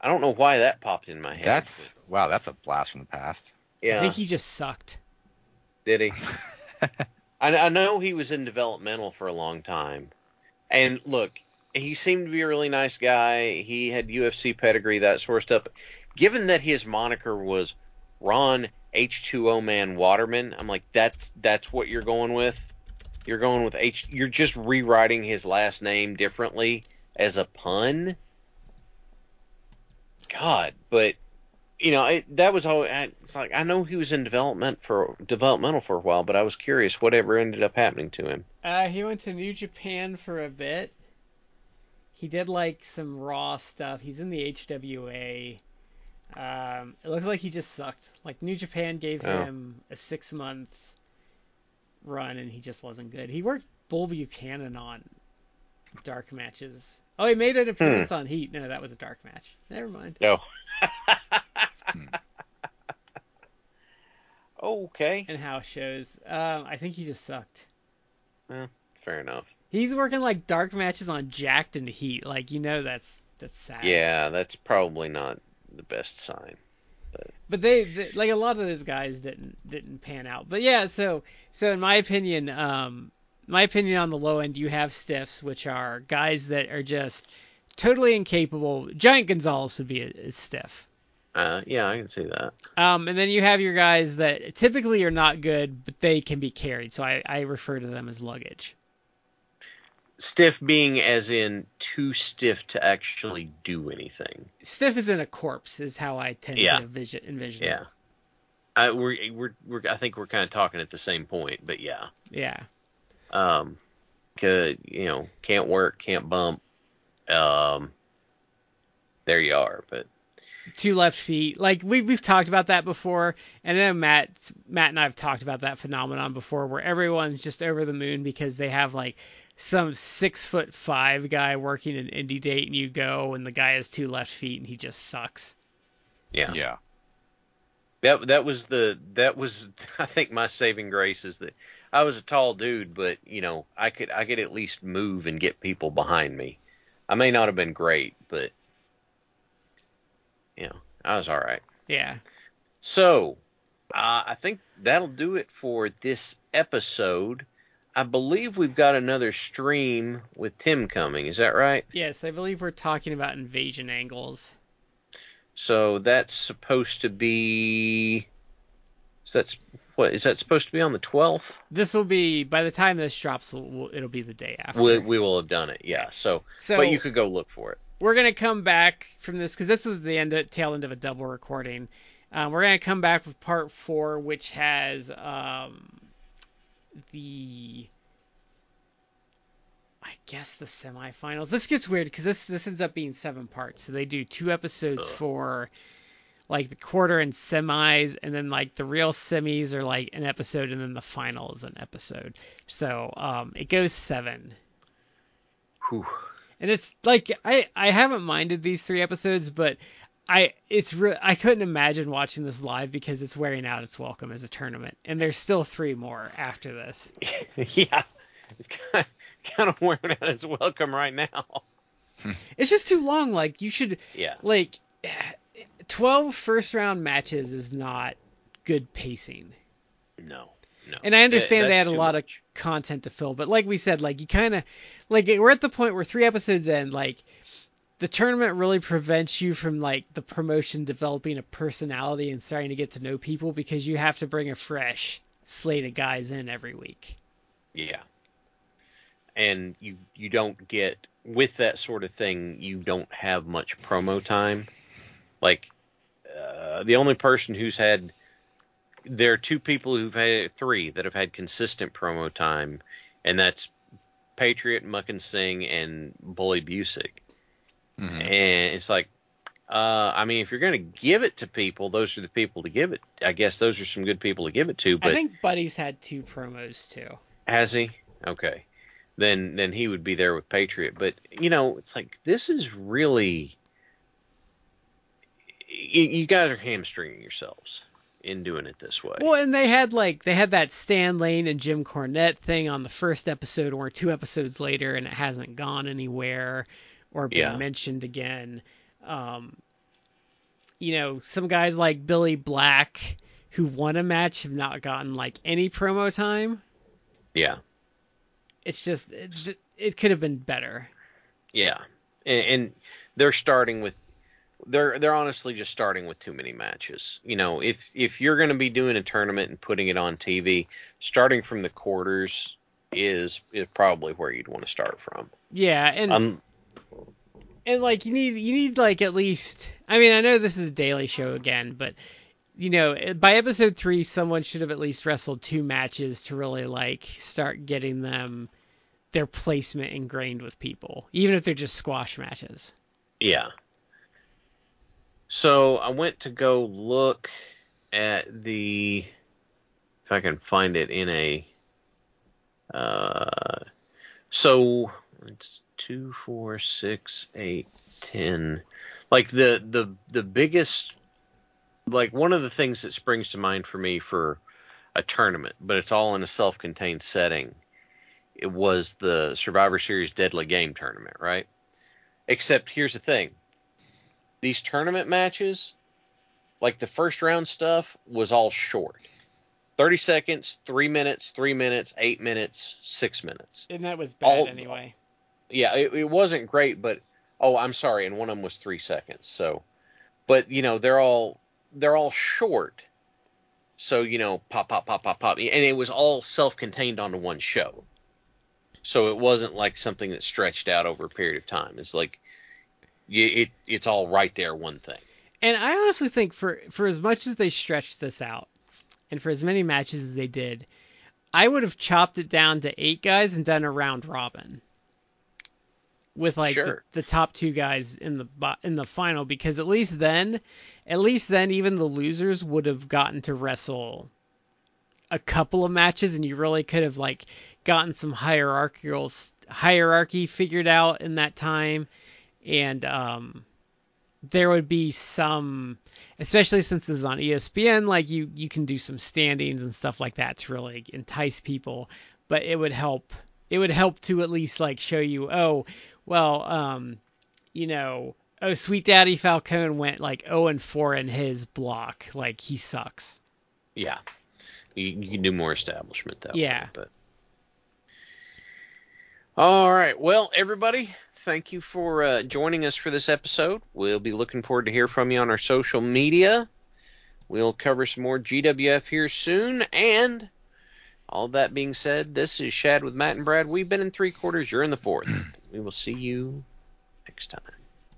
I don't know why that popped in my head. That's wow, that's a blast from the past. Yeah, I yeah. think he just sucked. Did he? I, I know he was in developmental for a long time. And look, he seemed to be a really nice guy. He had UFC pedigree, that sort of stuff. Given that his moniker was Ron H2O Man Waterman, I'm like, that's that's what you're going with. You're going with H. You're just rewriting his last name differently as a pun. God, but you know it, that was all. It's like I know he was in development for developmental for a while, but I was curious whatever ended up happening to him. Uh, he went to New Japan for a bit. He did like some Raw stuff. He's in the HWA. Um, it looks like he just sucked. Like New Japan gave Oh. him a six month run and he just wasn't good. He worked Bull Buchanan on dark matches. Oh, he made an appearance on Heat. No, that was a dark match. Never mind. No. okay, And house shows. Um, I think he just sucked. fair enough. He's working like dark matches on Jakked and Heat. Like you know that's that's sad. Yeah, that's probably not the best sign. But they, they like a lot of those guys didn't didn't pan out. But yeah, so so in my opinion, um, my opinion on the low end, you have stiffs, which are guys that are just totally incapable. Giant Gonzalez would be a, a stiff. Uh, yeah, I can see that. Um, and then you have your guys that typically are not good, but they can be carried. So I, I refer to them as luggage. Stiff being as in too stiff to actually do anything. Stiff is in a corpse, is how I tend Yeah. to envision, envision it. Yeah. I, we're, we're, we're, I think we're kind of talking at the same point, but yeah. Yeah. Um, could, you know, can't work, can't bump. Um, there you are. But two left feet. Like we we've talked about that before, and then Matt Matt and I have talked about that phenomenon before, where everyone's just over the moon because they have like some six foot five guy working an indie date, and you go, and the guy has two left feet, and he just sucks. Yeah. Yeah. That that was the that was I think my saving grace is that I was a tall dude, but you know I could I could at least move and get people behind me. I may not have been great, but you know I was all right. Yeah. So uh, I think that'll do it for this episode. I believe we've got another stream with Tim coming. Is that right? Yes, I believe we're talking about invasion angles. So that's supposed to be. So that's what is that supposed to be on the 12th? This will be by the time this drops, we'll, it'll be the day after. We, we will have done it, yeah. So, so but you could go look for it. we're gonna come back from this because this was the end of, tail end of a double recording. Um, we're gonna come back with part four, which has um, the I guess the semifinals. This gets weird because this this ends up being seven parts. So they do two episodes Ugh. for like the quarter and semis, and then like the real semis are like an episode, and then the final is an episode. So um, it goes seven Whew. and it's like I I haven't minded these three episodes, but I it's re- I couldn't imagine watching this live because it's wearing out its welcome as a tournament, and there's still three more after this. yeah, it's kind of, kind of wearing out its welcome right now. It's just too long. Like you should Yeah, like 12 first round matches is not good pacing. no, no. And I understand That- they had a lot much. of content to fill, but like we said, like you kind of like we're at the point where three episodes in, like the tournament really prevents you from like the promotion developing a personality and starting to get to know people because you have to bring a fresh slate of guys in every week. Yeah. And you you don't get with that sort of thing, you don't have much promo time. Like uh, the only person who's had there are two people who've had three that have had consistent promo time, and that's Patriot, Makhan Singh, and Bully Busick. Mhm. And it's like, uh, I mean, if you're gonna give it to people, those are the people to give it. I guess those are some good people to give it to. But I think Buddy's had two promos too. has he? Okay. Then then he would be there with Patriot. But you know, it's like this is really you, you guys are hamstringing yourselves in doing it this way. Well, and they had like they had that Stan Lane and Jim Cornette thing on the first episode, or two episodes later, and it hasn't gone anywhere or been Yeah. mentioned again. Um, you know, some guys like Billy Black who won a match have not gotten like any promo time. Yeah. It's just it's, it could have been better. Yeah. And, and they're starting with they're they're honestly just starting with too many matches. You know, if if you're going to be doing a tournament and putting it on TV, starting from the quarters is is probably where you'd want to start from. Yeah, and Um, and like you need you need like at least I mean I know this is a daily show again, but you know by episode three someone should have at least wrestled two matches to really like start getting them their placement ingrained with people, even if they're just squash matches. Yeah. So I went to go look at the if I can find it in a uh so it's two, four, six, eight, ten. Like the the the biggest like one of the things that springs to mind for me for a tournament, but it's all in a self contained setting. It was the Survivor Series Deadly Game tournament, right? Except here's the thing these tournament matches, like the first round stuff, was all short. 30 seconds, 3 minutes, 3 minutes, 8 minutes, 6 minutes. And that was bad bad All- anyway. Yeah, it, it wasn't great, but oh, I'm sorry, and one of them was 3 seconds. So, but you know, they're all they're all short. So, you know, pop pop pop pop pop, and it was all self-contained onto one show. So it wasn't like something that stretched out over a period of time. It's like it it's all right there one thing. And I honestly think for for as much as they stretched this out, and for as many matches as they did, I would have chopped it down to eight guys and done a round robin. With like Sure. the, the top two guys in the in the final because at least then, at least then even the losers would have gotten to wrestle a couple of matches and you really could have like gotten some hierarchical hierarchy figured out in that time and um there would be some especially since this is on ESPN like you you can do some standings and stuff like that to really entice people but it would help it would help to at least like show you oh well um you know oh sweet daddy falcone went like 0 and 4 in his block like he sucks Yeah. You, you can do more establishment that Yeah. way. But all right. Well, everybody, thank you for uh, joining us for this episode. We'll be looking forward to hear from you on our social media. We'll cover some more GWF here soon. And all that being said, this is Shad with Matt and Brad. We've been in three quarters. You're in the fourth. we will see you next time.